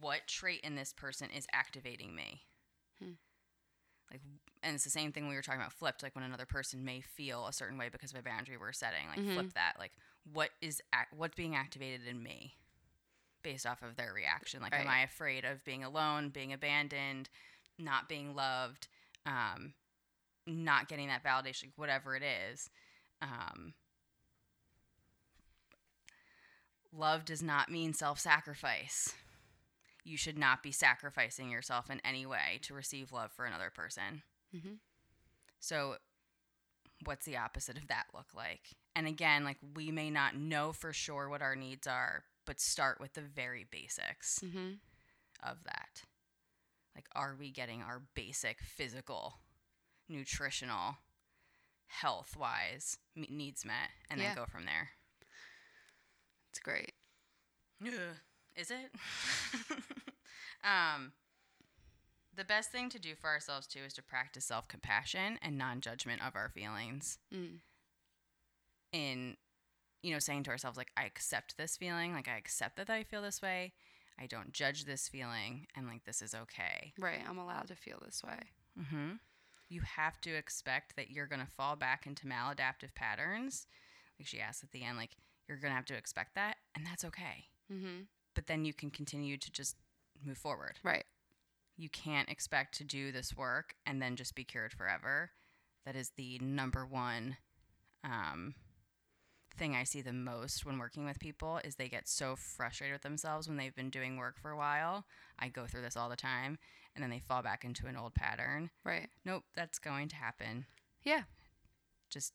what trait in this person is activating me? Hmm. Like, and it's the same thing we were talking about flipped. Like when another person may feel a certain way because of a boundary we're setting. Like Mhm. flip that. Like what is ac- what's being activated in me based off of their reaction? Like, am I afraid of being alone, being abandoned, not being loved, um, not getting that validation, whatever it is? Um, love does not mean self sacrifice. You should not be sacrificing yourself in any way to receive love for another person. Mhm. So, what's the opposite of that look like? And again, like we may not know for sure what our needs are, but start with the very basics mm-hmm. of that. Like, are we getting our basic physical, nutritional, health wise needs met? And Yeah. then go from there. it's great Yeah. Is it? um, the best thing to do for ourselves too is to practice self compassion and non judgment of our feelings. mm. In, you know, saying to ourselves, like, I accept this feeling, like, I accept that I feel this way. I don't judge this feeling, and like, this is okay. right i'm allowed to feel this way Mm-hmm. You have to expect that you're going to fall back into maladaptive patterns. Like she asked at the end, like, you're going to have to expect that, and that's okay. mm-hmm. But then you can continue to just move forward. right You can't expect to do this work and then just be cured forever. That is the number one um, thing I see the most when working with people is they get so frustrated with themselves when they've been doing work for a while. I go through this all the time, and then they fall back into an old pattern. Right. Nope, that's going to happen. Yeah. Just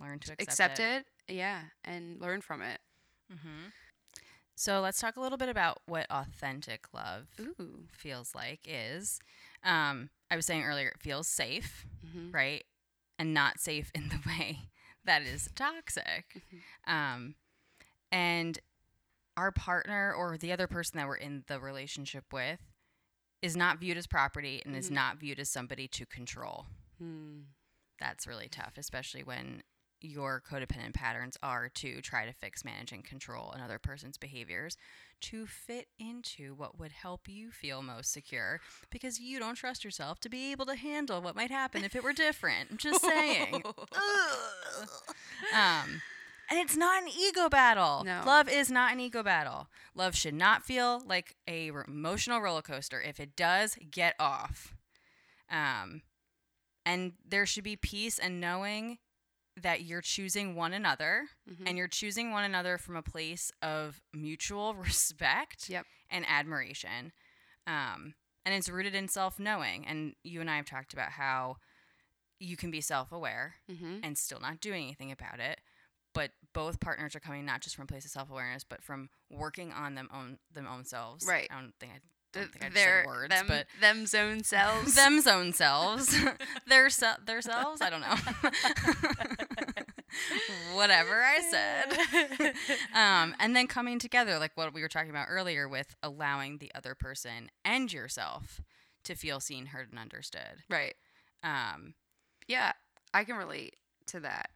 learn to accept, Accept it. Yeah. And learn from it. hmm So let's talk a little bit about what authentic love Ooh. feels like is. Um, I was saying earlier, it feels safe, hmm right? And not safe in the way that is toxic. Mhm. Um, and our partner or the other person that we're in the relationship with is not viewed as property and is Mhm. not viewed as somebody to control. Hmm. That's really tough, especially when your codependent patterns are to try to fix, manage, and control another person's behaviors to fit into what would help you feel most secure because you don't trust yourself to be able to handle what might happen if it were different. I'm just saying. Um, and it's not an ego battle. No. Love is not an ego battle. Love should not feel like a r- emotional roller coaster. If it does, get off. Um, and there should be peace and knowing that you're choosing one another Mhm. and you're choosing one another from a place of mutual respect Yep. and admiration. Um, and it's rooted in self knowing. And you and I have talked about how you can be self aware Mhm. and still not doing anything about it. But both partners are coming not just from a place of self awareness, but from working on them own them own selves. Right. I don't think I don't think I just their- said words, them, but them's own selves. them's own selves. their se- their selves. I don't know. Whatever I said. um, and then coming together, like what we were talking about earlier, with allowing the other person and yourself to feel seen, heard, and understood. right. Um, Yeah, I can relate to that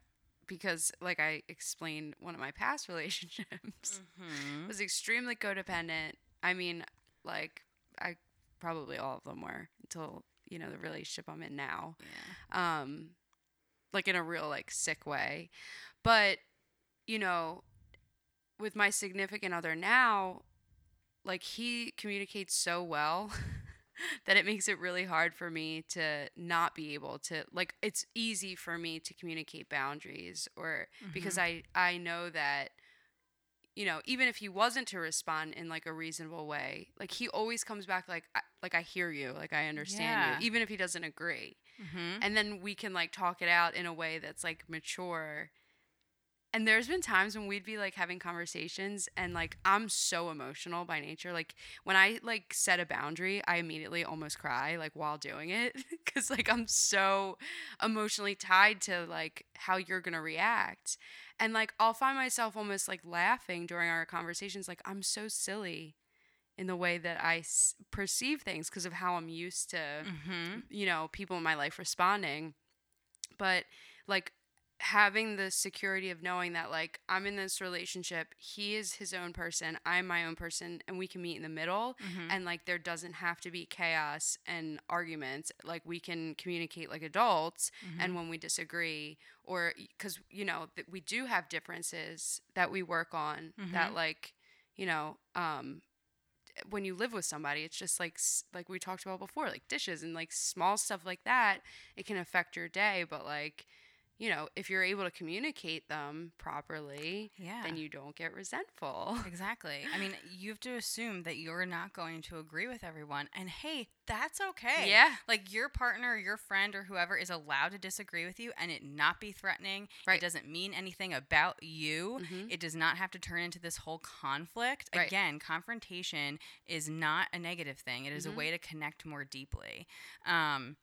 because, like I explained, one of my past relationships mhm. was extremely codependent. I mean, like I probably all of them were until you know the relationship I'm in now. Yeah. um like in a real like sick way but you know with my significant other now like he communicates so well that it makes it really hard for me to not be able to like it's easy for me to communicate boundaries or because I I know that you know even if he wasn't to respond in like a reasonable way like he always comes back like I, like I hear you like I understand Yeah. you even if he doesn't agree Mhm. and then we can like talk it out in a way that's like mature and there's been times when we'd be like having conversations and like i'm so emotional by nature like when i like set a boundary i immediately almost cry like while doing it because like i'm so emotionally tied to like how you're gonna react and like i'll find myself almost like laughing during our conversations like i'm so silly in the way that i s- perceive things because of how i'm used to Mhm. you know people in my life responding but like having the security of knowing that like i'm in this relationship he is his own person i'm my own person and we can meet in the middle Mhm. and like there doesn't have to be chaos and arguments like we can communicate like adults and when we disagree or because you know that we do have differences that we work on that Mhm. like you know um when you live with somebody it's just like like we talked about before like dishes and like small stuff like that it can affect your day but like you know if you're able to communicate them properly yeah. then you don't get resentful Exactly. I mean, you have to assume that you're not going to agree with everyone. And hey, that's okay. yeah Like your partner, your friend, or whoever is allowed to disagree with you and it not be threatening. Right. It doesn't mean anything about you. Mhm. It does not have to turn into this whole conflict. Right. Again, confrontation is not a negative thing, it is Mhm. a way to connect more deeply. Um,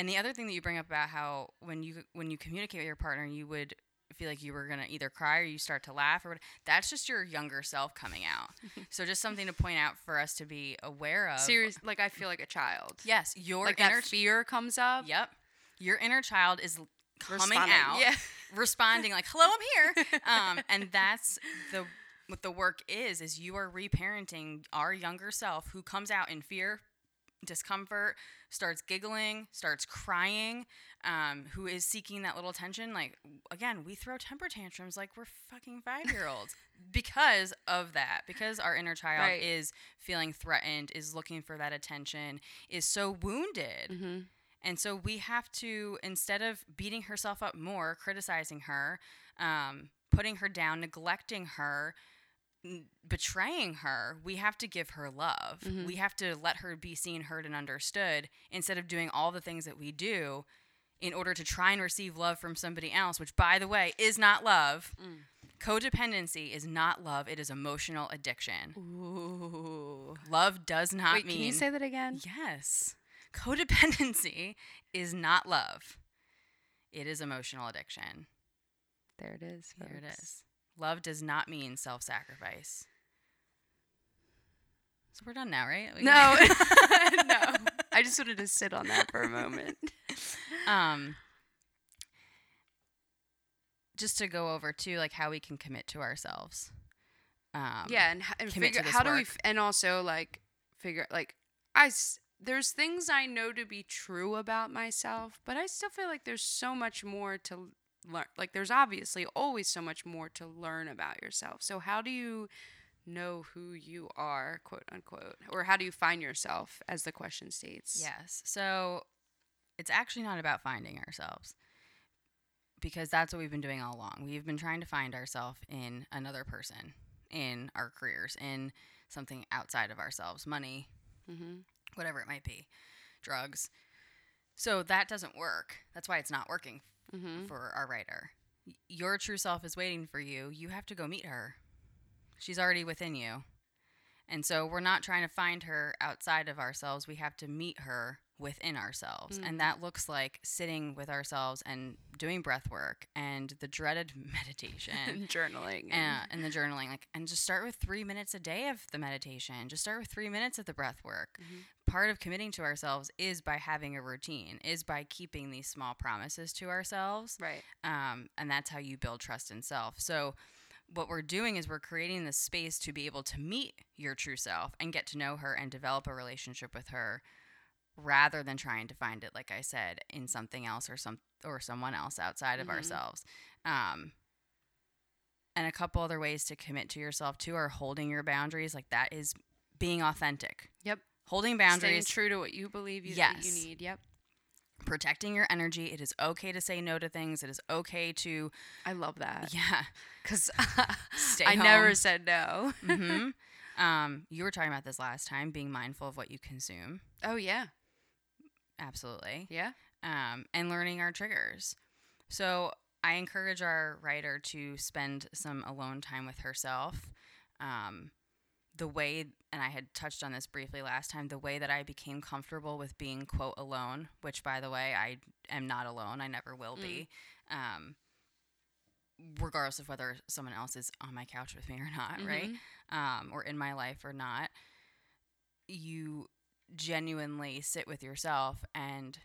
and the other thing that you bring up about how when you when you communicate with your partner, you would feel like you were gonna either cry or you start to laugh or what, that's just your younger self coming out. so just something to point out for us to be aware of. serious like i feel like a child Yes, your like inner fear comes up Yep. Your inner child is coming responding. out, yeah responding like, "Hello, I'm here." Um, and that's the what the work is is you are reparenting our younger self who comes out in fear, discomfort, starts giggling, starts crying, um, who is seeking that little attention. Like again, we throw temper tantrums like we're fucking five year olds because of that. Because our inner child Right. is feeling threatened, is looking for that attention, is so wounded. hmm And so we have to, instead of beating herself up more, criticizing her, um, putting her down, neglecting her, betraying her, we have to give her love. Mhm. We have to let her be seen, heard, and understood instead of doing all the things that we do in order to try and receive love from somebody else, which, by the way, is not love. Mm. Codependency is not love, it is emotional addiction. Ooh. Love does not Wait, mean. can you say that again? Yes. Codependency is not love, it is emotional addiction. There it is. Here it folks. is. Love does not mean self sacrifice. So we're done now, right? We- No, no. I just wanted to sit on that for a moment. um, just to go over too, like how we can commit to ourselves. Um, yeah, and, and figure how do we f- and also like figure like I s- there's things I know to be true about myself, but I still feel like there's so much more to learn. Like there's obviously always so much more to learn about yourself. So how do you know who you are, quote unquote, or how do you find yourself, as the question states? Yes. So it's actually not about finding ourselves because that's what we've been doing all along. We've been trying to find ourselves in another person, in our careers, in something outside of ourselves, money, Mm-hmm. whatever it might be, drugs. So that doesn't work. That's why it's not working Mm-hmm. for our writer. Your true self is waiting for you. You have to go meet her. She's already within you. And so we're not trying to find her outside of ourselves. We have to meet her within ourselves. Mhm. And that looks like sitting with ourselves and doing breath work and the dreaded meditation. And journaling. Uh, and the journaling, like, and just start with three minutes a day of the meditation. Just start with three minutes of the breath work. Mhm. Part of committing to ourselves is by having a routine, is by keeping these small promises to ourselves, right. um, and that's how you build trust in self. So, what we're doing is we're creating this space to be able to meet your true self and get to know her and develop a relationship with her, rather than trying to find it, like I said, in something else or some or someone else outside of Mhm. ourselves. Um, and a couple other ways to commit to yourself too are holding your boundaries. Like that is being authentic. Yep. Holding Staying boundaries, true to what you believe you, that you need. Yep. protecting your energy. It is okay to say no to things. It is okay to, I love that. yeah, Because I never said no. hmm um, you were talking about this last time, being mindful of what you consume. Oh, yeah. Absolutely. Yeah. um, and learning our triggers. So I encourage our writer to spend some alone time with herself. Um, the way, and I had touched on this briefly last time, the way that I became comfortable with being, quote, alone, which by the way, I am not alone. I never will be. Um, regardless of whether someone else is on my couch with me or not, right? Mhm. um, or in my life or not, you genuinely sit with yourself and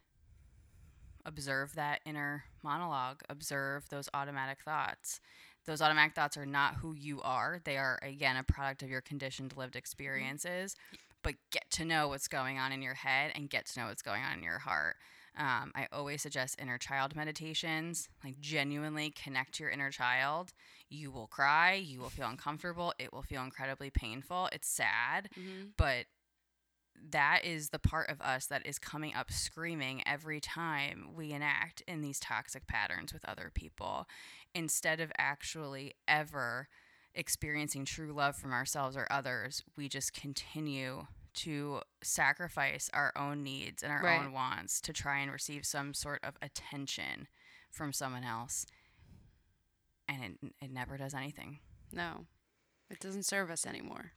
observe that inner monologue, observe those automatic thoughts. Those automatic thoughts are not who you are. They are, again, a product of your conditioned lived experiences. But get to know what's going on in your head and get to know what's going on in your heart. Um, I always suggest inner child meditations, like genuinely connect to your inner child. You will cry, you will feel uncomfortable, it will feel incredibly painful. It's sad, Mhm. but that is the part of us that is coming up screaming every time we enact in these toxic patterns with other people instead of actually ever experiencing true love from ourselves or others we just continue to sacrifice our own needs and our Right. own wants to try and receive some sort of attention from someone else and it, it never does anything No. It doesn't serve us anymore.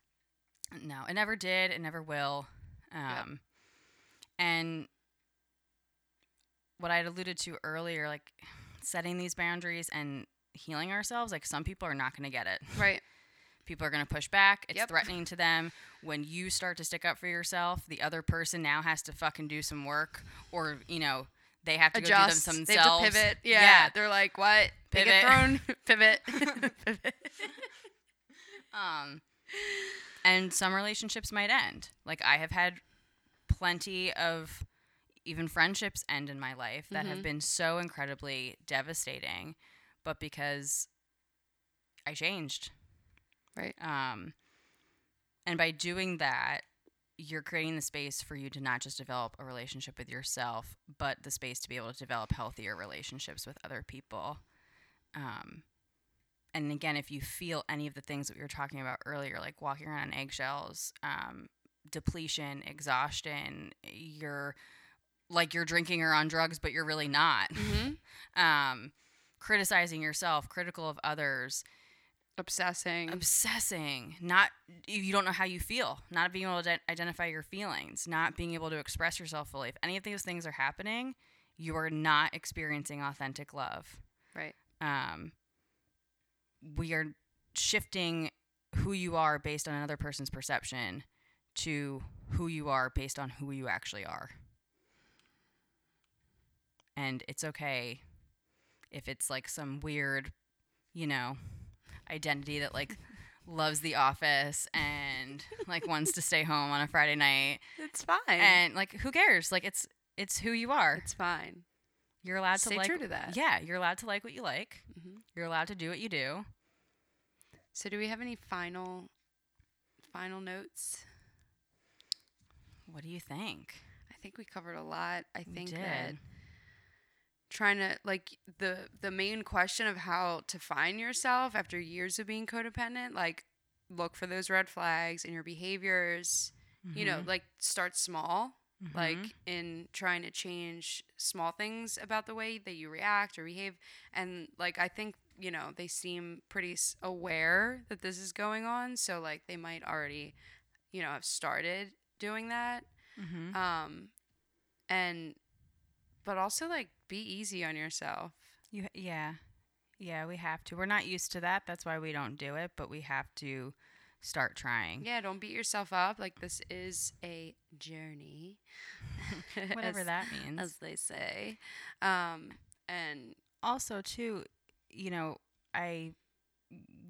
No, it never did. It never will. Um, And what I had alluded to earlier, like setting these boundaries and healing ourselves, like some people are not going to get it. Right. People are going to push back. It's Yep. threatening to them. When you start to stick up for yourself, the other person now has to fucking do some work or, you know, they have to Adjust. go do them They have to pivot. Yeah. Yeah. They're like, what? They Pivot. get thrown. pivot. pivot. Um, and some relationships might end. Like I have had plenty of even friendships end in my life that have Mhm. been so incredibly devastating, but because I changed. Right. Um, and by doing that, you're creating the space for you to not just develop a relationship with yourself, but the space to be able to develop healthier relationships with other people. Um, and again, if you feel any of the things that we were talking about earlier, like walking around on eggshells, um, depletion, exhaustion, you're like you're drinking or on drugs, but you're really not. Mm-hmm. Um, criticizing yourself, critical of others, Obsessing. obsessing, not you don't know how you feel, not being able to ident- identify your feelings, not being able to express yourself fully. If any of these things are happening, you are not experiencing authentic love. right. Um, we are shifting who you are based on another person's perception to who you are based on who you actually are. And it's okay if it's like some weird, you know, identity that like loves the office and like wants to stay home on a Friday night It's fine. and like who cares? Like it's it's who you are. it's fine. You're allowed Stay to like true to that. Yeah, you're allowed to like what you like. hmm You're allowed to do what you do. So, do we have any final, final notes? What do you think? I think we covered a lot. I think that trying to like the the main question of how to find yourself after years of being codependent, like look for those red flags in your behaviors. You know, Mhm. like start small. Mhm. like in trying to change small things about the way that you react or behave and like i think you know they seem pretty aware that this is going on so like they might already you know have started doing that Mhm. um and but also like be easy on yourself you yeah. Yeah, we have to. We're not used to that. That's why we don't do it, but we have to start trying. yeah don't beat yourself up like this is a journey Whatever as- that means. as they say um and also too you know i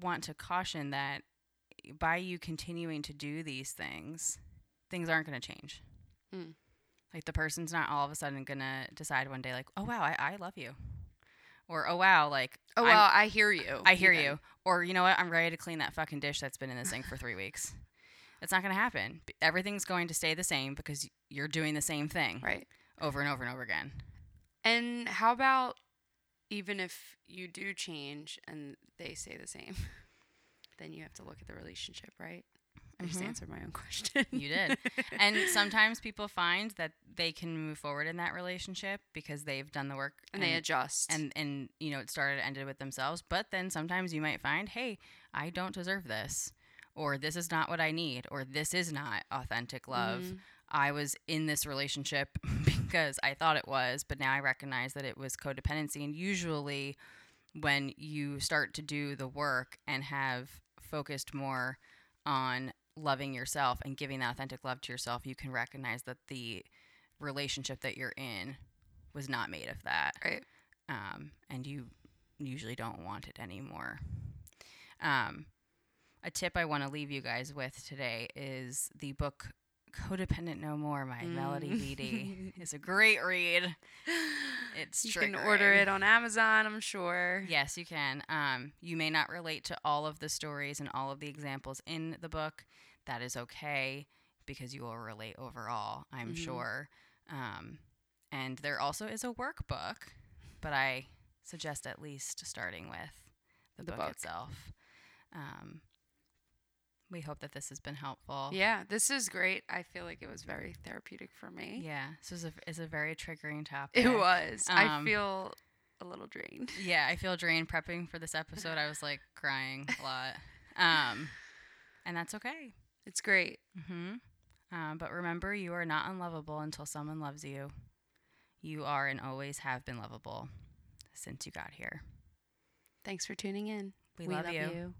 want to caution that by you continuing to do these things things aren't going to change Mm. like the person's not all of a sudden going to decide one day like oh wow I, I love you or oh wow like oh I'm- well i hear you i hear even. you or you know what? I'm ready to clean that fucking dish that's been in the sink for three weeks. It's not going to happen everything's going to stay the same because you're doing the same thing right. over and over and over again. And how about even if you do change and they stay the same, then you have to look at the relationship, right? I just Mhm. answered my own question. You did. and sometimes people find that they can move forward in that relationship because they've done the work and they adjust. and and you know it started ended with themselves but then sometimes you might find hey i don't deserve this or this is not what i need or this is not authentic love Mhm. i was in this relationship because i thought it was but now i recognize that it was codependency and usually when you start to do the work and have focused more on loving yourself and giving that authentic love to yourself you can recognize that the relationship that you're in was not made of that Right. um, and you usually don't want it anymore. Um, a tip I want to leave you guys with today is the book Codependent No More by Melody Mm. Beattie. It's a great read. It's you can order it on Amazon, I'm sure. Yes, you can. Um, you may not relate to all of the stories and all of the examples in the book. That is okay because you will relate overall, I'm Mhm. sure. Um, and there also is a workbook, but I suggest at least starting with the, The book, book. itself. Um, we hope that this has been helpful. Yeah, this is great. I feel like it was very therapeutic for me. Yeah, this is a, is a very triggering topic. It was. I Um, feel a little drained. Yeah, I feel drained prepping for this episode. I was like crying a lot. Um, and that's okay. It's great. hmm Um, but remember, you are not unlovable until someone loves you. You are and always have been lovable since you got here. Thanks for tuning in. We, love, you. you.